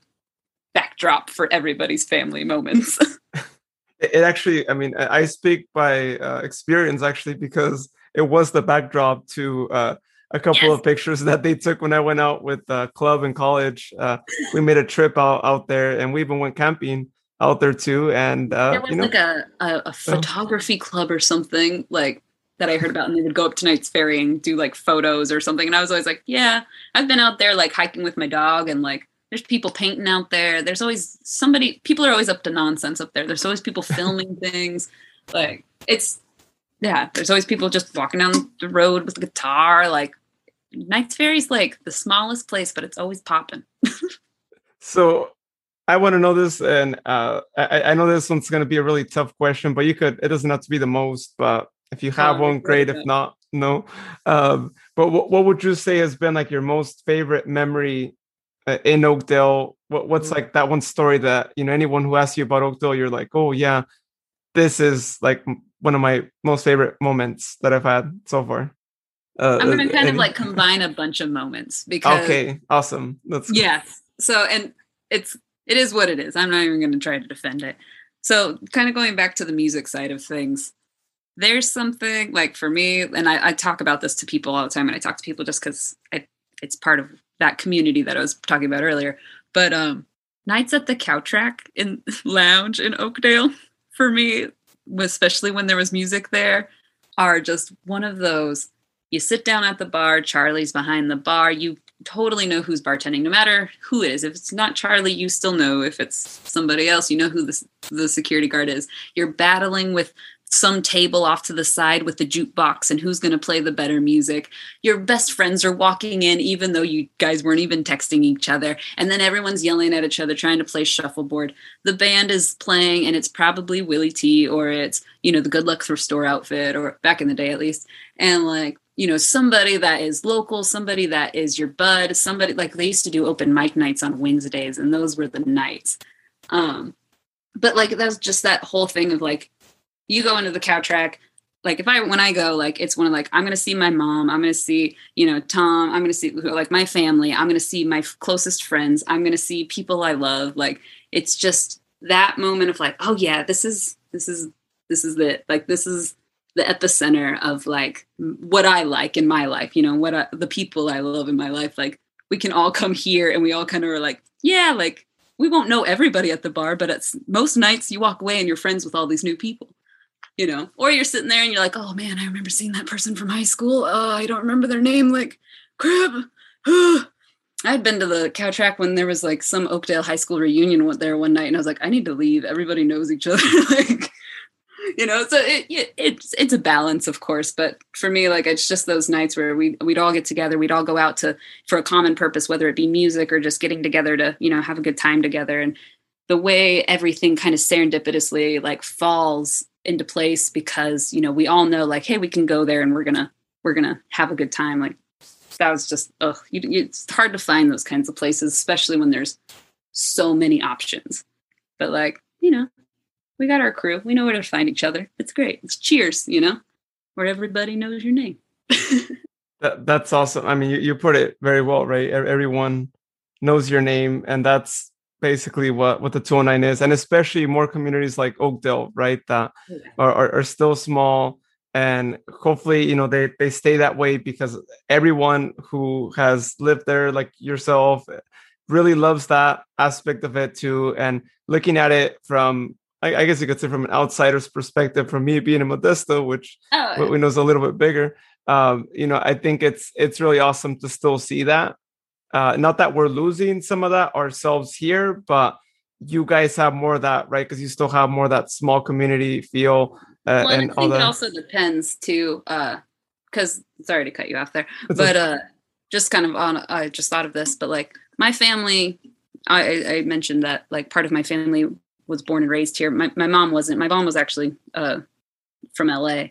backdrop for everybody's family moments. it actually i mean i I speak by uh, experience actually because it was the backdrop to uh, a couple Yes. of pictures that they took when i went out with uh, club in college uh, we made a trip out out there and we even went camping out there too and uh, there was you know like a, a, a photography club or something like that I heard about, and they would go up to Knights Ferry and do like photos or something. And I was always like, yeah, I've been out there like hiking with my dog, and like there's people painting out there. There's always somebody. People are always up to nonsense up there. There's always people filming things. Like it's yeah. There's always people just walking down the road with a guitar. Like Knights Ferry's like the smallest place, but it's always popping. so I want to know this, and uh, I, I, know this one's going to be a really tough question, but you could. It doesn't have to be the most, but if you have one, great. If not, no. Um, but what, what would you say has been like your most favorite memory uh, in Oakdale? What, what's mm. like that one story that you know anyone who asks you about Oakdale, you're like, oh yeah, this is like one of my most favorite moments that I've had so far. Uh, I'm gonna uh, kind of like combine a bunch of moments because okay, awesome. That's yes. So and it's it is what it is. I'm not even gonna try to defend it. So kind of going back to the music side of things, there's something like for me, and I, I talk about this to people all the time, and I talk to people just because it's part of that community that I was talking about earlier. But um nights at the cow track in lounge in Oakdale for me, especially when there was music there, are just one of those you sit down at the bar, Charlie's behind the bar, you totally know who's bartending, no matter who it is. If it's not Charlie, you still know. If it's somebody else, you know who the, the security guard is. You're battling with some table off to the side with the jukebox and who's going to play the better music. Your best friends are walking in, even though you guys weren't even texting each other. And then everyone's yelling at each other, trying to play shuffleboard. The band is playing, and it's probably Willie T or it's, you know, the Good Luck Thrift Store outfit, or back in the day at least. And like, you know somebody that is local somebody that is your bud somebody like they used to do open mic nights on wednesdays and those were the nights um but like that's just that whole thing of like you go into the cow track like if i when i go like it's one of like i'm gonna see my mom i'm gonna see you know tom i'm gonna see like my family i'm gonna see my closest friends i'm gonna see people i love like it's just that moment of like oh yeah this is this is this is it like this is the epicenter of like what I like in my life, you know, what I, the people I love in my life. Like we can all come here and we all kind of are like, yeah, like we won't know everybody at the bar, but at most nights you walk away and you're friends with all these new people, you know, or you're sitting there and you're like, oh man, I remember seeing that person from high school. Oh, I don't remember their name. Like, crap. I'd been to the cow track when there was like some Oakdale high school reunion Went there one night, and I was like, I need to leave. Everybody knows each other. like, you know so it, it, it's it's a balance of course but for me like it's just those nights where we we'd all get together we'd all go out to for a common purpose whether it be music or just getting together to you know have a good time together and the way everything kind of serendipitously like falls into place because you know we all know like hey we can go there and we're gonna we're gonna have a good time like that was just ugh you, it's hard to find those kinds of places especially when there's so many options but like you know we got our crew. We know where to find each other. It's great. It's cheers, you know, where everybody knows your name. that, that's awesome. I mean, you, you put it very well, right? Everyone knows your name, and that's basically what what the 209 is, and especially more communities like Oakdale, right? That are, are, are still small, and hopefully, you know, they they stay that way because everyone who has lived there, like yourself, really loves that aspect of it too, and looking at it from I, I, guess you could say from an outsider's perspective, from me being in Modesto, which oh, we know is a little bit bigger. Um, you know, I think it's it's really awesome to still see that. Uh, not that we're losing some of that ourselves here, but you guys have more of that, right? Because you still have more of that small community feel. Uh, well, and I think it also depends too, because uh, sorry to cut you off there, but uh, just kind of on. I just thought of this, but like my family, I, I mentioned that like part of my family was born and raised here. My, my mom wasn't. My mom was actually uh, from LA.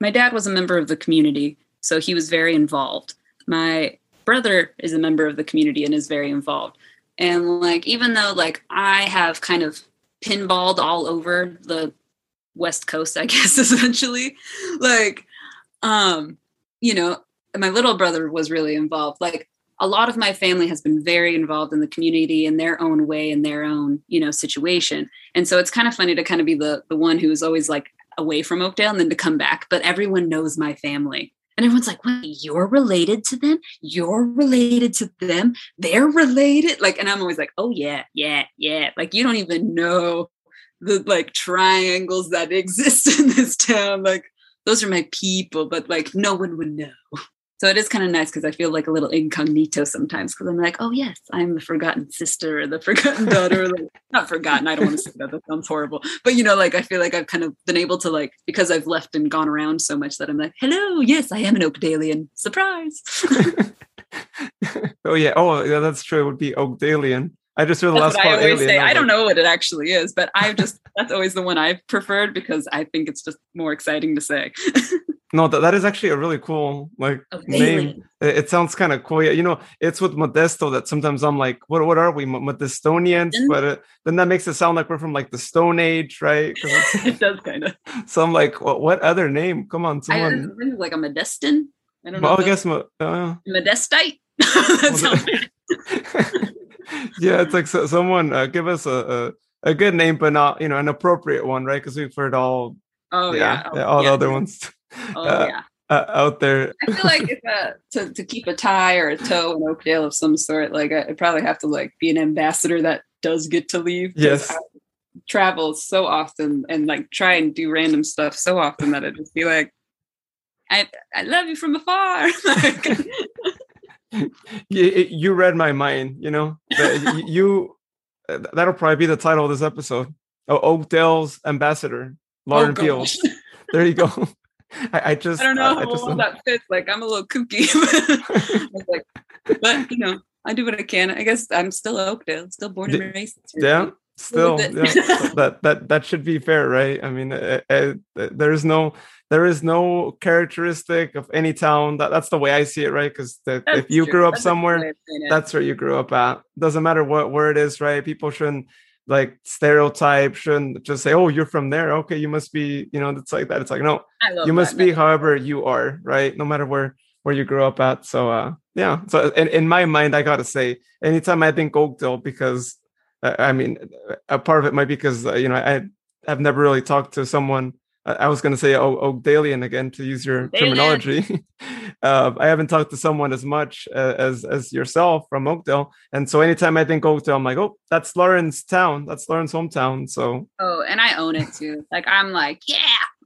My dad was a member of the community, so he was very involved. My brother is a member of the community and is very involved. And like, even though like I have kind of pinballed all over the West Coast, I guess essentially, like, um, you know, my little brother was really involved. Like, a lot of my family has been very involved in the community in their own way in their own you know situation and so it's kind of funny to kind of be the the one who's always like away from oakdale and then to come back but everyone knows my family and everyone's like wait you're related to them? You're related to them? They're related? Like and i'm always like oh yeah yeah yeah. Like you don't even know the like triangles that exist in this town. Like those are my people, but like no one would know. So it is kind of nice because I feel like a little incognito sometimes because I'm like, oh yes, I'm the forgotten sister or the forgotten daughter. like, not forgotten. I don't want to say that. That sounds horrible. But you know, like I feel like I've kind of been able to like because I've left and gone around so much that I'm like, hello, yes, I am an Oakdalian. Surprise. oh yeah. Oh yeah, that's true. It would be Oakdalian. I just heard the That's last what I always alien. say. I I don't like, know what it actually is, but I just that's always the one I've preferred because I think it's just more exciting to say. No, that, that is actually a really cool like name. It, it sounds kind of cool. Yeah, you know, it's with Modesto that sometimes I'm like, what what are we, Mo- Modestonians? Mm. But uh, then that makes it sound like we're from like the Stone Age, right? it does kind of. so I'm like, what, what other name? Come on, I someone. it's like a Modestan. I don't know. Well, I guess uh, Modestite. Yeah, it's like so, someone uh, give us a, a a good name, but not you know an appropriate one, right? Because we've heard all oh yeah, yeah. yeah, all yeah. the other ones Oh uh, yeah. uh, out there. I feel like if uh, to to keep a tie or a toe in Oakdale of some sort, like I, I'd probably have to like be an ambassador that does get to leave. Yes. I travel so often and like try and do random stuff so often that I'd just be like, I I love you from afar. You, you read my mind, you know. You uh, that'll probably be the title of this episode. Oh, Oakdale's ambassador, Lauren oh, Fields. There you go. I, I just I don't know I, how just well that fits. Like I'm a little kooky. Like, but you know, I do what I can. I guess I'm still Oakdale, still born and raised. yeah. Still, yeah, that that that should be fair, right? I mean, uh, uh, there is no there is no characteristic of any town that that's the way I see it, right? Because if you true. grew up That's somewhere, way of saying it. that's where you grew up at. Doesn't matter what where it is, right? People shouldn't like stereotype, shouldn't just say, "Oh, you're from there. Okay, you must be." You know, it's like that. It's like no, you must that. be however you are, right? No matter where where you grew up at. So, uh, yeah. So, in, in my mind, I gotta say, anytime I think Oakdale, because uh, I mean, a part of it might be because uh, you know i I have never really talked to someone. I was going to say o- Oakdalian again to use your Oakdalian. terminology. uh, I haven't talked to someone as much uh, as as yourself from Oakdale, and so anytime I think Oakdale, I'm like, oh, that's Lauren's town. That's Lauren's hometown. So Oh, and I own it too. Like I'm like, yeah,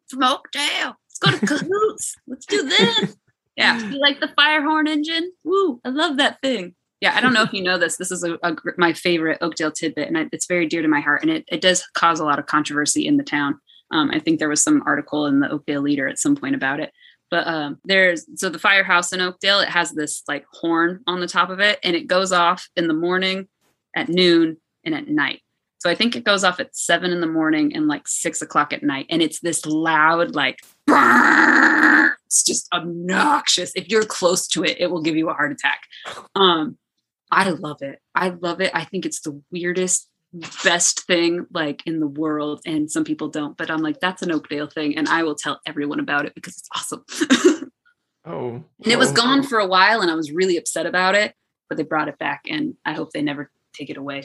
from Oakdale. Let's go to Cahoots. Let's do this. Yeah, you like the fire horn engine? Woo! I love that thing. Yeah, I don't know if you know this. This is a, a my favorite Oakdale tidbit, and it, it's very dear to my heart. And it, it does cause a lot of controversy in the town. Um, I think there was some article in the Oakdale Leader at some point about it. But um, there's so the firehouse in Oakdale. It has this like horn on the top of it, and it goes off in the morning, at noon, and at night. So I think it goes off at seven in the morning and like six o'clock at night. And it's this loud, like, it's just obnoxious. If you're close to it, it will give you a heart attack. Um, I love it. I love it. I think it's the weirdest, best thing like in the world. And some people don't, but I'm like, that's an Oakdale thing. And I will tell everyone about it because it's awesome. oh, and it was oh, gone for a while and I was really upset about it, but they brought it back and I hope they never take it away.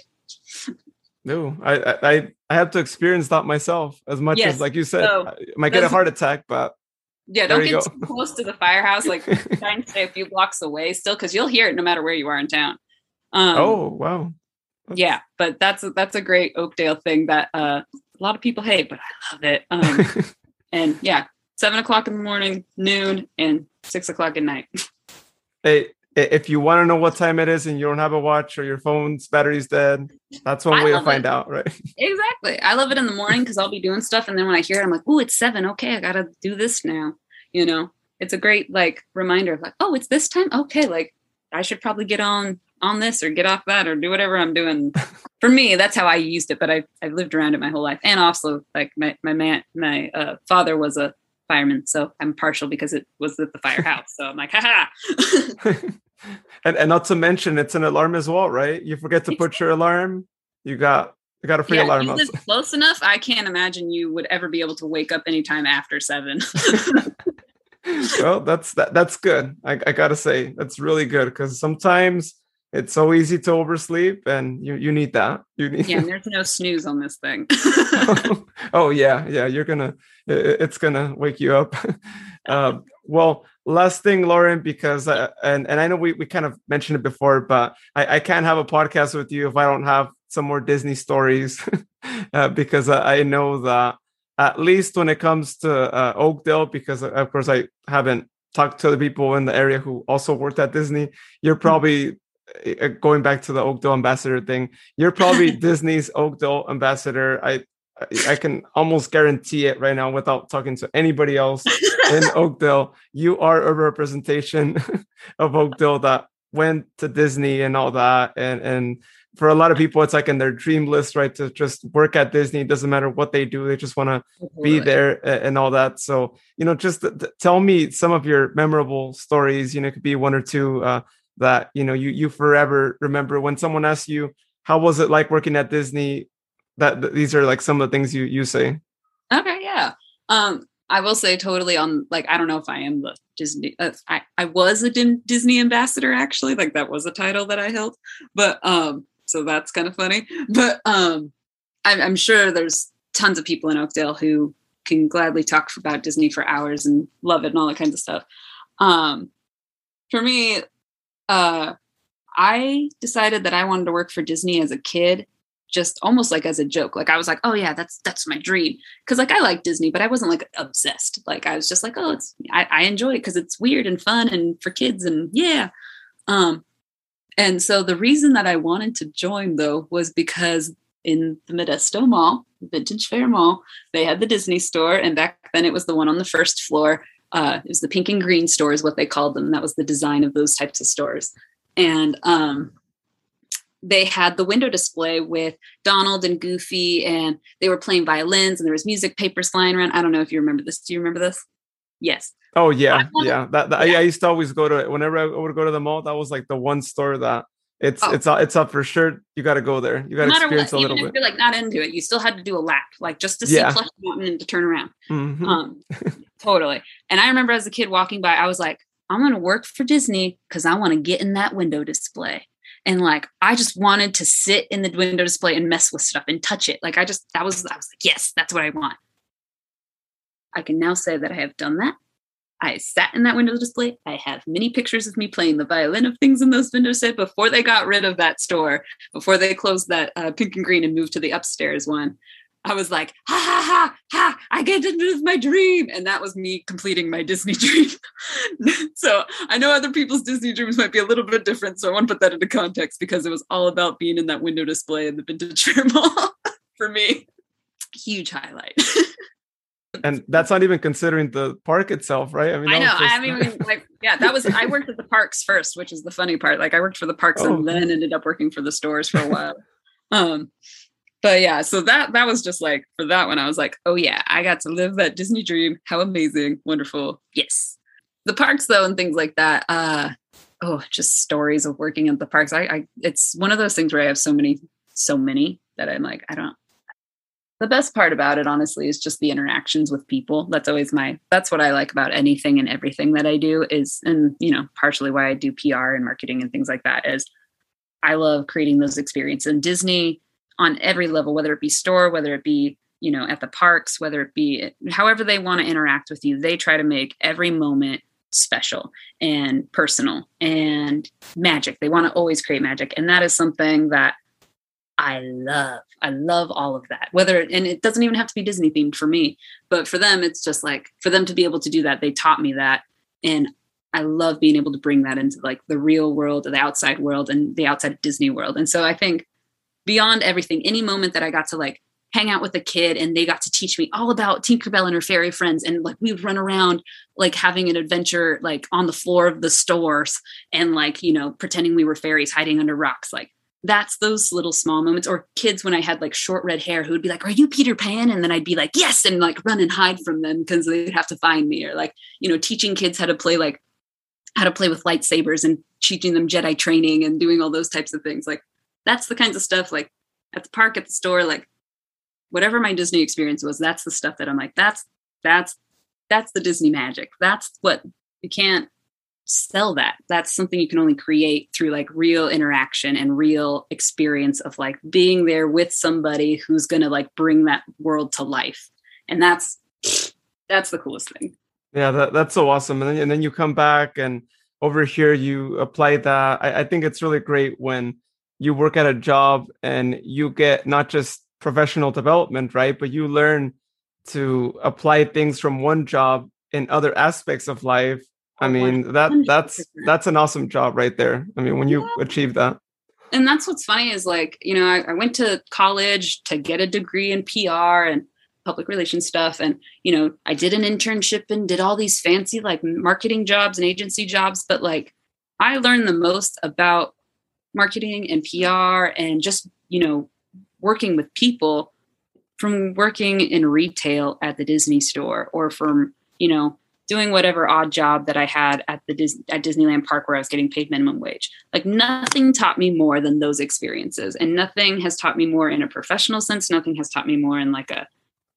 No, I, I I have to experience that myself as much Yes, as like you said, so I might get a heart attack, but Yeah, don't get too close to the firehouse. Like try and stay a few blocks away still, because you'll hear it no matter where you are in town. Um, oh wow, yeah, but that's a, that's a great Oakdale thing that uh, a lot of people hate, but I love it. Um, and yeah, seven o'clock in the morning, noon, and six o'clock at night. hey, if you want to know what time it is and you don't have a watch or your phone's battery's dead, that's one I way to find it. out, right? exactly. I love it in the morning because I'll be doing stuff, and then when I hear it, I'm like, "Oh, it's seven. Okay, I gotta do this now." You know, it's a great like reminder of like, "Oh, it's this time. Okay, like I should probably get on on this or get off that or do whatever I'm doing." For me, that's how I used it, but I I've lived around it my whole life, and also like my my man my uh, father was a fireman, so I'm partial because it was at the firehouse. So I'm like, haha. and and not to mention it's an alarm as well, right? You forget to put your alarm, you got you got a free yeah, alarm you close enough. I can't imagine you would ever be able to wake up anytime after seven. well, that's that that's good. I, I gotta say that's really good because sometimes it's so easy to oversleep, and you you need that. You need. yeah, there's no snooze on this thing. oh yeah, yeah. You're gonna it's gonna wake you up. uh, well, last thing, Lauren, because uh, and and I know we we kind of mentioned it before, but I I can't have a podcast with you if I don't have some more Disney stories, uh, because I, I know that at least when it comes to uh, Oakdale, because uh, of course I haven't talked to the people in the area who also worked at Disney. You're mm-hmm. probably going back to the Oakdale ambassador thing. You're probably Disney's Oakdale ambassador. I I can almost guarantee it right now without talking to anybody else in Oakdale. You are a representation of Oakdale that went to Disney and all that. And and for a lot of people, it's like in their dream list, right? To just work at Disney. It doesn't matter what they do, they just want to be there and all that. So, you know, just tell me some of your memorable stories. You know, it could be one or two uh, that, you know, you you forever remember when someone asks you, how was it like working at Disney? that, these are like some of the things you you say. Okay yeah. Um i will say totally on like i don't know if i am the disney uh, i i was a disney ambassador actually like that was a title that i held but um so that's kind of funny. But um I'm, I'm sure there's tons of people in oakdale who can gladly talk about disney for hours and love it and all that kinds of stuff. Um for me uh i decided that i wanted to work for disney as a kid just almost like as a joke. Like I was like, oh yeah, that's that's my dream. Cause like I like Disney, but I wasn't like obsessed. Like I was just like, oh, it's I, I enjoy it because it's weird and fun and for kids and yeah. Um and so the reason that I wanted to join though was because in the Modesto Mall, Vintage Faire Mall, they had the Disney store, and back then it was the one on the first floor. Uh, it was the pink and green store, is what they called them. That was the design of those types of stores. And um, they had the window display with Donald and Goofy, and they were playing violins, and there was music papers flying around. I don't know if you remember this. Do you remember this? Yes. Oh yeah, yeah. That, that yeah. I, I, used to always go to it. whenever I would go to the mall. That was like the one store that it's oh. it's it's up for sure. You got to go there. You got to experience what, a little even bit. If you're like not into it, you still had to do a lap, like just to see yeah. Plush Mountain and to turn around. Mm-hmm. Um, totally. And I remember as a kid walking by, I was like, I'm going to work for Disney because I want to get in that window display and like I just wanted to sit in the window display and mess with stuff and touch it. Like I just that was I was like, yes, that's what I want. I can now say that I have done that. I sat in that window display. I have many pictures of me playing the violin of things in those windows set before they got rid of that store, before they closed that uh, pink and green and moved to the upstairs one. I was like, ha ha ha ha, I get to live my dream. And that was me completing my Disney dream. so I know other people's Disney dreams might be a little bit different. So I want to put that into context because it was all about being in that window display in the vintage Faire mall for me. Huge highlight. and that's not even considering the park itself, right? I mean, I know. Just... I mean, like, yeah, that was. I worked at the parks first, which is the funny part. Like, I worked for the parks oh. and then ended up working for the stores for a while. um, but yeah, so that that was just like for that one, I was like, oh yeah, I got to live that Disney dream. How amazing, wonderful. Yes. The parks though and things like that. Uh oh, just stories of working at the parks. I, I it's one of those things where I have so many, so many that I'm like, I don't the best part about it honestly is just the interactions with people. That's always my that's what i like about anything and everything that i do is and you know partially why i do pr and marketing and things like that is i love creating those experiences. And disney on every level, whether it be store, whether it be you know at the parks, whether it be however they want to interact with you, they try to make every moment special and personal and magic. They want to always create magic, and that is something that I love. I love all of that. Whether and it doesn't even have to be Disney themed for me, but for them, it's just like for them to be able to do that. They taught me that, and I love being able to bring that into like the real world, the outside world, and the outside Disney world. And so I think beyond everything, any moment that I got to like hang out with a kid and they got to teach me all about Tinkerbell and her fairy friends. And like we would run around like having an adventure like on the floor of the stores and like, you know, pretending we were fairies hiding under rocks. Like that's those little small moments. Or kids when I had like short red hair who would be like, Are you Peter Pan? And then I'd be like, Yes, and like run and hide from them because they'd have to find me. Or like, you know, teaching kids how to play like how to play with lightsabers and teaching them Jedi training and doing all those types of things. Like that's the kinds of stuff like at the park, at the store, like whatever my Disney experience was, that's the stuff that I'm like, that's that's that's the Disney magic. That's what you can't sell that. That's something you can only create through like real interaction and real experience of like being there with somebody who's gonna like bring that world to life. And that's that's the coolest thing. Yeah, that, that's so awesome. And then and then you come back and over here you apply that. I, I think it's really great when you work at a job and you get not just professional development, right? But you learn to apply things from one job in other aspects of life i mean that that's that's an awesome job right there. I mean when you yeah. achieve that. And that's what's funny is like you know I, I, went to college to get a degree in pr and public relations stuff and you know i did an internship and did all these fancy like marketing jobs and agency jobs but like i learned the most about marketing and pr and just you know working with people from working in retail at the disney store or from you know doing whatever odd job that I had at the Dis- at Disneyland Park where I was getting paid minimum wage. Like nothing taught me more than those experiences, and nothing has taught me more in a professional sense. Nothing has taught me more in like a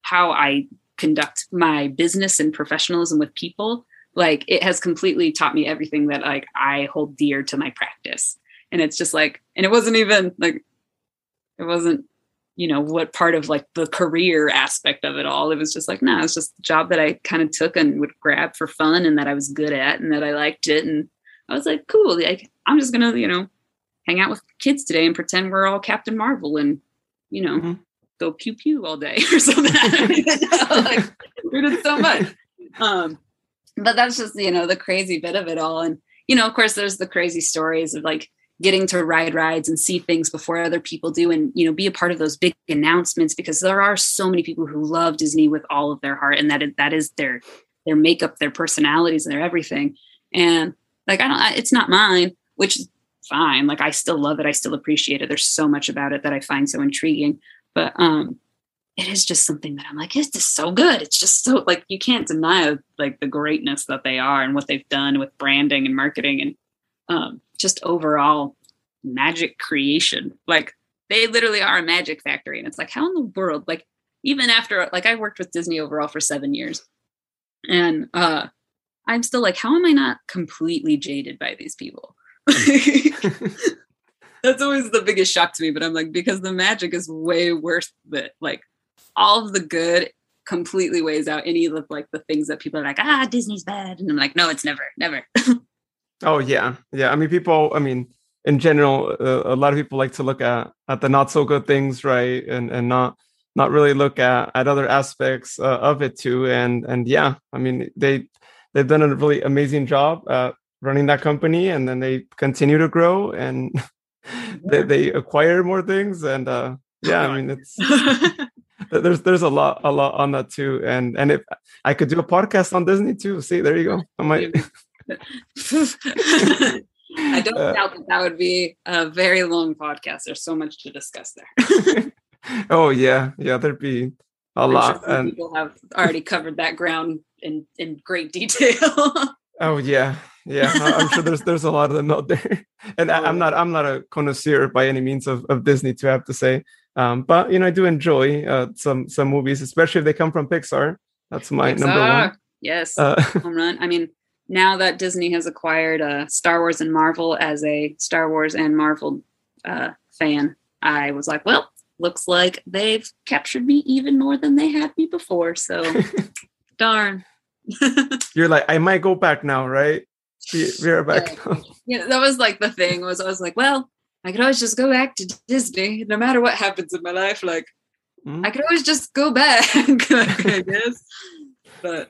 how I conduct my business and professionalism with people. Like it has completely taught me everything that like I hold dear to my practice. And it's just like, and it wasn't even like, it wasn't you know what part of like the career aspect of it all. It was just like no nah, it's just a job that i kind of took and would grab for fun and that i was good at and that i liked it. And i was like cool like i'm just gonna you know hang out with kids today and pretend we're all captain marvel and you know mm-hmm. go pew pew all day or something. Like we did so much. Um but that's just you know the crazy bit of it all. And you know of course there's the crazy stories of like getting to ride rides and see things before other people do and you know be a part of those big announcements because there are so many people who love disney with all of their heart and that is, that is their their makeup their personalities and their everything. And like i don't it's not mine which is fine. Like i still love it. I still appreciate it. There's so much about it that i find so intriguing. But um it is just something that i'm like it's just so good. It's just so like you can't deny like the greatness that they are and what they've done with branding and marketing and um just overall magic creation. Like they literally are a magic factory. And it's like, how in the world? Like, even after like I worked with Disney overall for seven years. And uh I'm still like, how am I not completely jaded by these people? That's always the biggest shock to me, but I'm like, because the magic is way worse than like all of the good completely weighs out any of like the things that people are like, ah, Disney's bad. And I'm like, no, it's never, never. Oh yeah, yeah. I mean, people. I mean, in general, uh, a lot of people like to look at at the not so good things, right, and and not not really look at at other aspects uh, of it too. And and yeah, I mean, they they've done a really amazing job uh, running that company, and then they continue to grow and they they acquire more things. And uh, yeah, I mean, it's. there's there's a lot a lot on that too and and if i could do a podcast on disney too see there you go i might I don't uh, doubt that that would be a very long podcast. There's so much to discuss there. oh yeah, yeah, there'd be a I'm lot. Sure and people have already covered that ground in in great detail. oh yeah, yeah. I'm sure there's there's a lot of them out there. And oh, I, am not I'm not a connoisseur by any means of, of Disney to have to say. Um, but you know, I do enjoy uh, some some movies, especially if they come from Pixar. That's my Pixar. number one. Yes, uh, home run. I mean, now that Disney has acquired uh, Star Wars and Marvel as a Star Wars and Marvel uh, fan, I was like, well, looks like they've captured me even more than they had me before. So, darn. You're like, I might go back now, right? We're back. Yeah. yeah, that was like the thing. Was I was like, well, I could always just go back to Disney, no matter what happens in my life. Like, mm-hmm. I could always just go back, I guess. But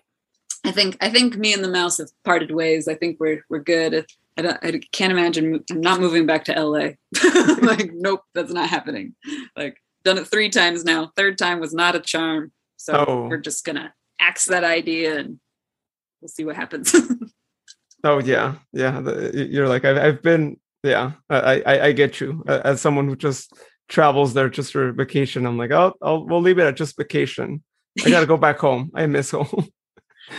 I think I think me and the mouse have parted ways. I think we're we're good. I don't I can't imagine I'm not moving back to LA. like nope, that's not happening. Like done it 3 times now. Third time was not a charm. So oh. we're just going to axe that idea and we'll see what happens. oh yeah. Yeah, you're like I've I've been yeah, I I, I get you. As someone who just travels there just for vacation, I'm like, "Oh, I'll we'll leave it at just vacation." I got to go back home. I miss home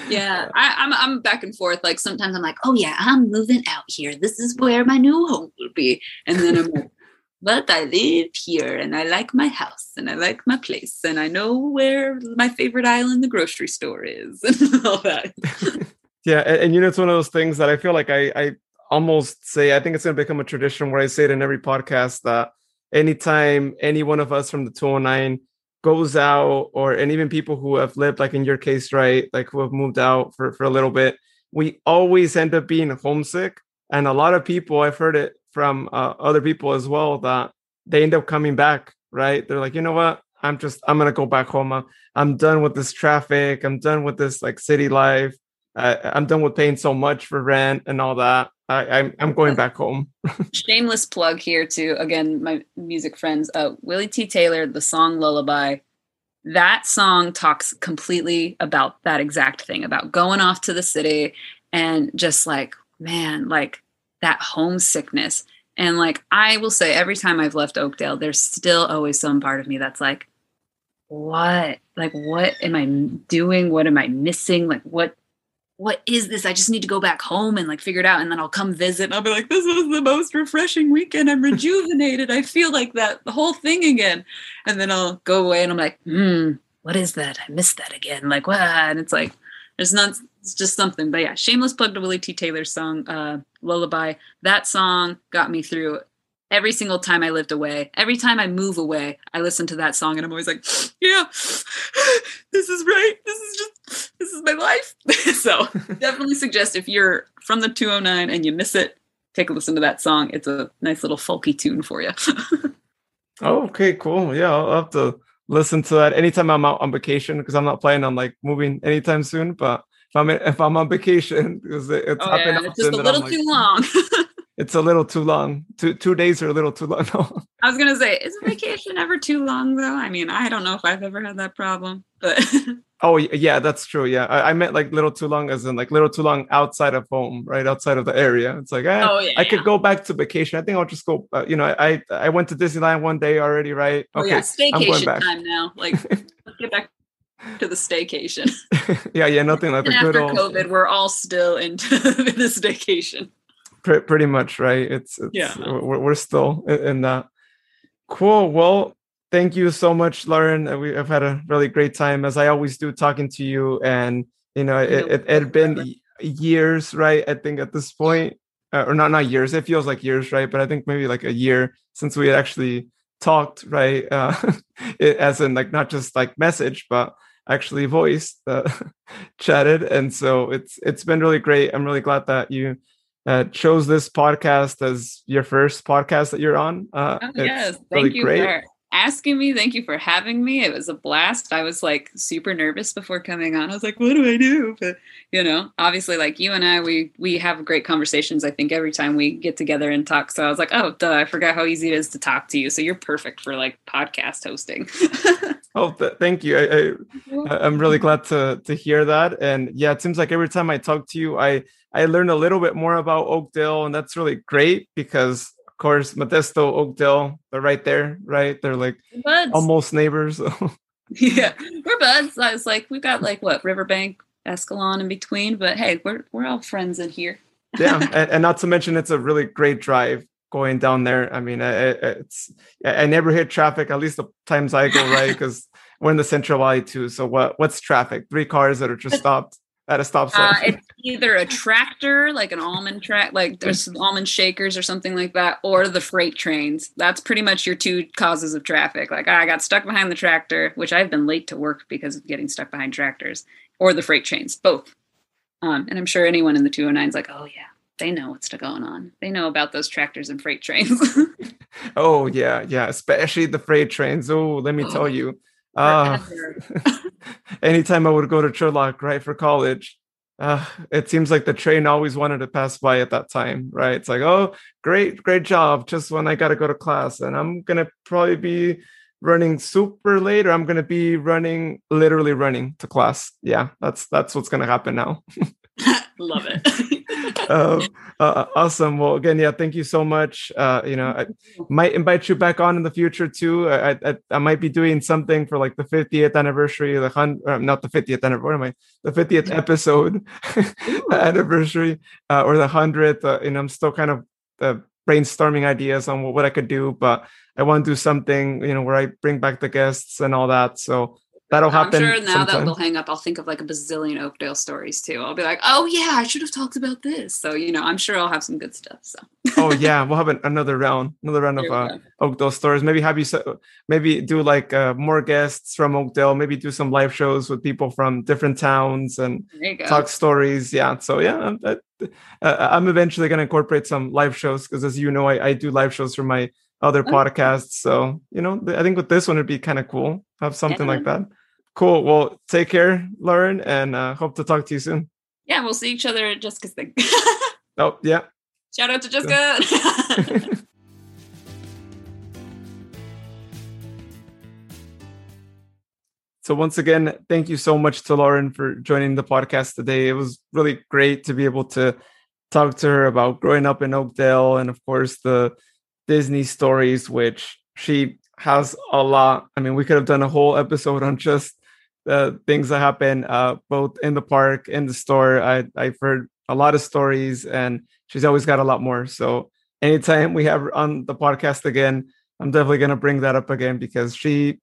yeah I, am I'm, I'm back and forth. Like sometimes i'm like oh yeah i'm moving out here. This is where my new home will be. And then i'm like but i live here and i like my house and i like my place and i know where my favorite aisle in the grocery store is and all that. Yeah and, and, you know it's one of those things that i feel like i i almost say i think it's going to become a tradition where i say it in every podcast that anytime any one of us from the 209 goes out or and even people who have lived like in your case right like who have moved out for for a little bit we always end up being homesick and a lot of people i've heard it from uh, other people as well that they end up coming back right they're like you know what I'm just I'm gonna go back home. I'm, I'm done with this traffic. I'm done with this like city life. I'm done with paying so much for rent and all that. I, am I'm, I'm going back home. Shameless plug here to again my music friends. Uh, Willie T. Taylor, the song "Lullaby." That song talks completely about that exact thing about going off to the city and just like man, like that homesickness. And like I will say, every time I've left Oakdale, there's still always some part of me that's like, what? Like, what am I doing? What am I missing? Like, what what is this? I just need to go back home and like figure it out. And then I'll come visit and I'll be like, this was the most refreshing weekend. I'm rejuvenated. I feel like that the whole thing again. And then I'll go away and I'm like, hmm, what is that? I missed that again. Like, what? And it's like, there's not, it's just something. But yeah, shameless plug to Willie T. Taylor's song, uh, Lullaby. That song got me through every single time I lived away, every time I move away, I listen to that song and I'm always like, yeah, this is right. This is just, this is my life. so definitely suggest if you're from the 209 and you miss it, take a listen to that song. It's a nice little folky tune for you. oh, okay, cool. Yeah, I'll have to listen to that anytime I'm out on vacation because I'm not planning on like moving anytime soon. But if I'm if I'm on vacation because it's oh, yeah, it's just a little too long it's a little too long. Two two days are a little too long. I was gonna say, is vacation ever too long though? I mean, I don't know if I've ever had that problem, but oh yeah, that's true. Yeah, I, I, meant like little too long, as in like little too long outside of home, right outside of the area. It's like, eh, oh, yeah, I yeah. could go back to vacation. I think I'll just go. Uh, you know, I I went to Disneyland one day already, right? Okay, oh, yeah, staycation time now. Like, let's get back to the staycation. yeah, yeah, nothing like and the good after old... COVID. We're all still into this staycation pretty much right? It's, it's yeah. we're, we're still in, that. Cool. Well thank you so much lauren. Uh, we have had a really great time as i always do talking to you. And you know it, it, it had been years right i think at this point. Uh, or not not years. It feels like years right? But i think maybe like a year since we had actually talked right? Uh it, as in like not just like message but actually voice uh, chatted. And so it's it's been really great. I'm really glad that you uh, chose this podcast as your first podcast that you're on. Uh, oh, yes, thank really you great. for asking me. Thank you for having me. It was a blast. I was like super nervous before coming on. I was like, what do I do? But you know, obviously, like you and I, we we have great conversations. I think every time we get together and talk. So I was like, oh, duh, I forgot how easy it is to talk to you. So you're perfect for like podcast hosting. oh, th- thank you. I, mm-hmm. I I'm really glad to to hear that. And yeah, it seems like every time I talk to you, I I learn a little bit more about Oakdale, and that's really great because, of course, Modesto, Oakdale, they're right there, right? They're like buds. almost neighbors. yeah, we're buds. I was like, we've got like what Riverbank, Escalon in between, but hey, we're we're all friends in here. yeah, and, and, not to mention it's a really great drive going down there. I mean, it's I never hit traffic. At least the times I go right because we're in the Central Valley too. So what what's traffic? Three cars that are just stopped at a stop sign? Uh, it's either a tractor, like an almond track, like there's almond shakers or something like that, or the freight trains. That's pretty much your two causes of traffic. Like I got stuck behind the tractor, which I've been late to work because of getting stuck behind tractors, or the freight trains, both. Um, and I'm sure anyone in the 209 is like, oh yeah, they know what's going on. They know about those tractors and freight trains. oh yeah, yeah, especially the freight trains. Oh, let me tell you. Uh, anytime I would go to Turlock, right, for college, uh, it seems like the train always wanted to pass by at that time, right? It's like, oh, great, great job. Just when I got to go to class, and I'm gonna probably be running super late, or I'm gonna be running, literally running to class. Yeah, that's that's what's gonna happen now. Love it. uh, uh, awesome. Well, again, yeah, thank you so much. Uh, you know, I might invite you back on in the future too. I, I, I might be doing something for like the 50th anniversary, the hundred, uh, not the 50th anniversary, what am I? The 50th episode anniversary, uh, or the hundredth. Uh, and I'm still kind of brainstorming ideas on what, what I could do, but I want to do something, you know, where I bring back the guests and all that. So that'll happen. I'm sure now sometime. that we'll hang up, I'll think of like a bazillion Oakdale stories too. I'll be like, oh yeah, I should have talked about this. So you know, I'm sure I'll have some good stuff. So. oh yeah, we'll have an, another round, another round of uh, Oakdale stories. Maybe have you, maybe do like uh, more guests from Oakdale. Maybe do some live shows with people from different towns and talk stories. Yeah. So yeah, I, uh, I'm eventually going to incorporate some live shows because, as you know, I, I do live shows for my other oh. podcasts. So, you know, I think with this one, it'd be kind of cool. Have something yeah. like that. Cool. Well, take care, Lauren, and uh, hope to talk to you soon. Yeah, we'll see each other at Jessica's thing. oh, yeah. Shout out to Jessica. So once again, thank you so much to Lauren for joining the podcast today. It was really great to be able to talk to her about growing up in Oakdale and of course the Disney stories, which she has a lot. I mean, we could have done a whole episode on just the things that happen uh, both in the park, in the store. I, I've heard a lot of stories and she's always got a lot more. So anytime we have on the podcast again, I'm definitely going to bring that up again because she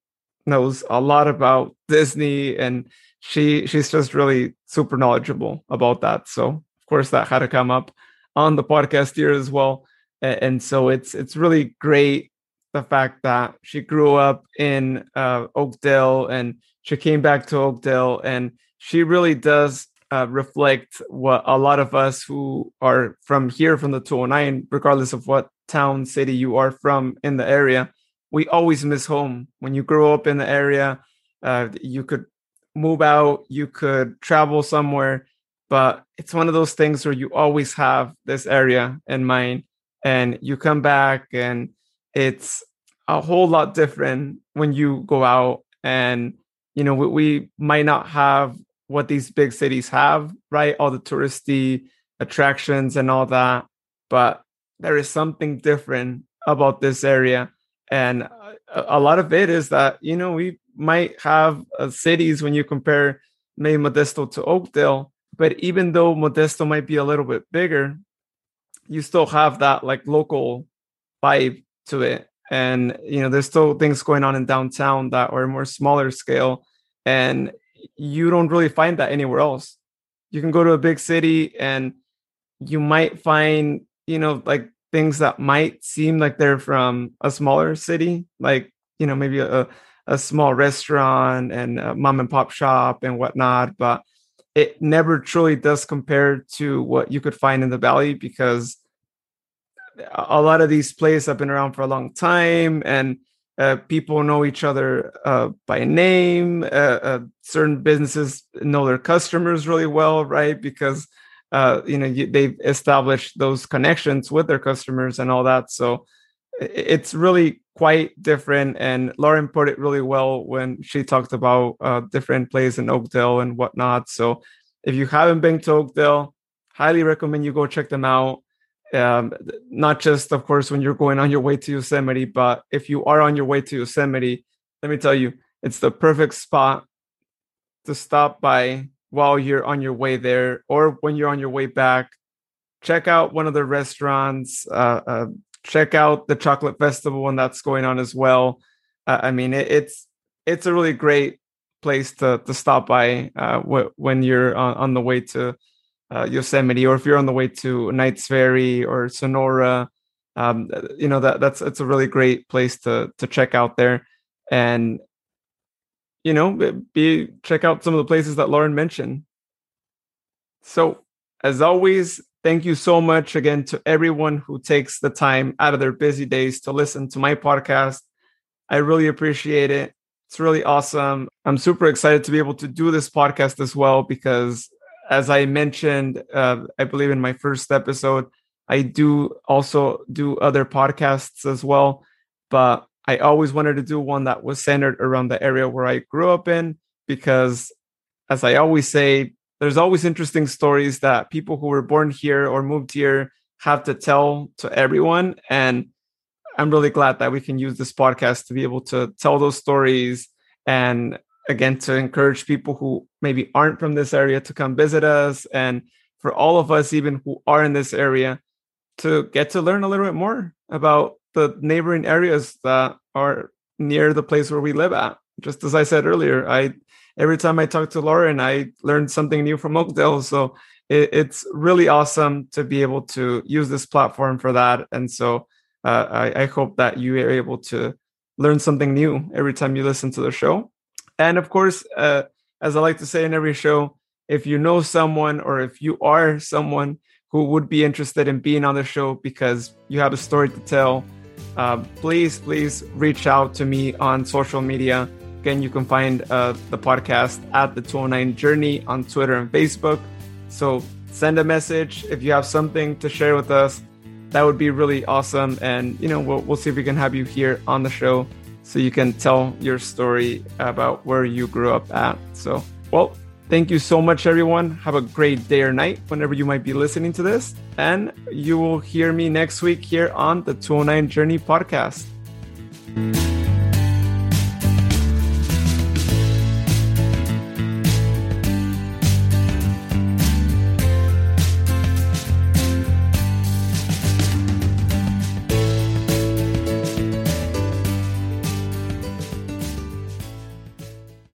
knows a lot about Disney and she she's just really super knowledgeable about that. So of course that had to come up on the podcast here as well. And so it's it's really great the fact that she grew up in uh, Oakdale and she came back to Oakdale and she really does uh, reflect what a lot of us who are from here from the 209 regardless of what town city you are from in the area we always miss home. When you grow up in the area, uh, you could move out, you could travel somewhere, but it's one of those things where you always have this area in mind, and you come back, and it's a whole lot different when you go out. And you know, we, we might not have what these big cities have, right? All the touristy attractions and all that, but there is something different about this area and a, a lot of it is that you know we might have uh, cities when you compare maybe Modesto to Oakdale, but even though Modesto might be a little bit bigger, you still have that like local vibe to it. And you know, there's still things going on in downtown that are more smaller scale, and you don't really find that anywhere else. You can go to a big city and you might find, you know, like things that might seem like they're from a smaller city, like you know maybe a a small restaurant and a mom and pop shop and whatnot, but it never truly does compare to what you could find in the valley because a lot of these places have been around for a long time and uh, people know each other uh, by name. Uh, uh certain businesses know their customers really well, right? Because uh, you know you, they've established those connections with their customers and all that so it's really quite different and lauren put it really well when she talked about uh, different places in oakdale and whatnot so if you haven't been to oakdale highly recommend you go check them out um, not just of course when you're going on your way to yosemite but if you are on your way to yosemite let me tell you it's the perfect spot to stop by while you're on your way there or when you're on your way back. Check out one of the restaurants. Uh, uh, check out the chocolate festival when that's going on as well. Uh, I mean, it, it's it's a really great place to to stop by uh, when you're on, on, the way to uh, Yosemite or if you're on the way to Knights Ferry or Sonora. Um, you know that that's it's a really great place to to check out there and you know, be check out some of the places that Lauren mentioned. So, as always, thank you so much again to everyone who takes the time out of their busy days to listen to my podcast. I really appreciate it. It's really awesome. I'm super excited to be able to do this podcast as well because, as I mentioned, uh, I believe in my first episode, I do also do other podcasts as well. But I always wanted to do one that was centered around the area where I grew up in because, as I always say, there's always interesting stories that people who were born here or moved here have to tell to everyone. And I'm really glad that we can use this podcast to be able to tell those stories and again to encourage people who maybe aren't from this area to come visit us and for all of us even who are in this area to get to learn a little bit more about the neighboring areas that are near the place where we live at. Just as I said earlier, I every time I talk to Lauren, I learned something new from Oakdale. So it, it's really awesome to be able to use this platform for that. And so uh, I, I hope that you are able to learn something new every time you listen to the show. And of course, uh, as I like to say in every show, if you know someone or if you are someone who would be interested in being on the show because you have a story to tell, uh, please, please reach out to me on social media. Again, you can find uh, the podcast at the 209 Journey on Twitter and Facebook. So send a message if you have something to share with us. That would be really awesome. And, you know, we'll, we'll see if we can have you here on the show so you can tell your story about where you grew up at. So, well, thank you so much, everyone. Have a great day or night whenever you might be listening to this. And you will hear me next week here on the 209 Journey podcast.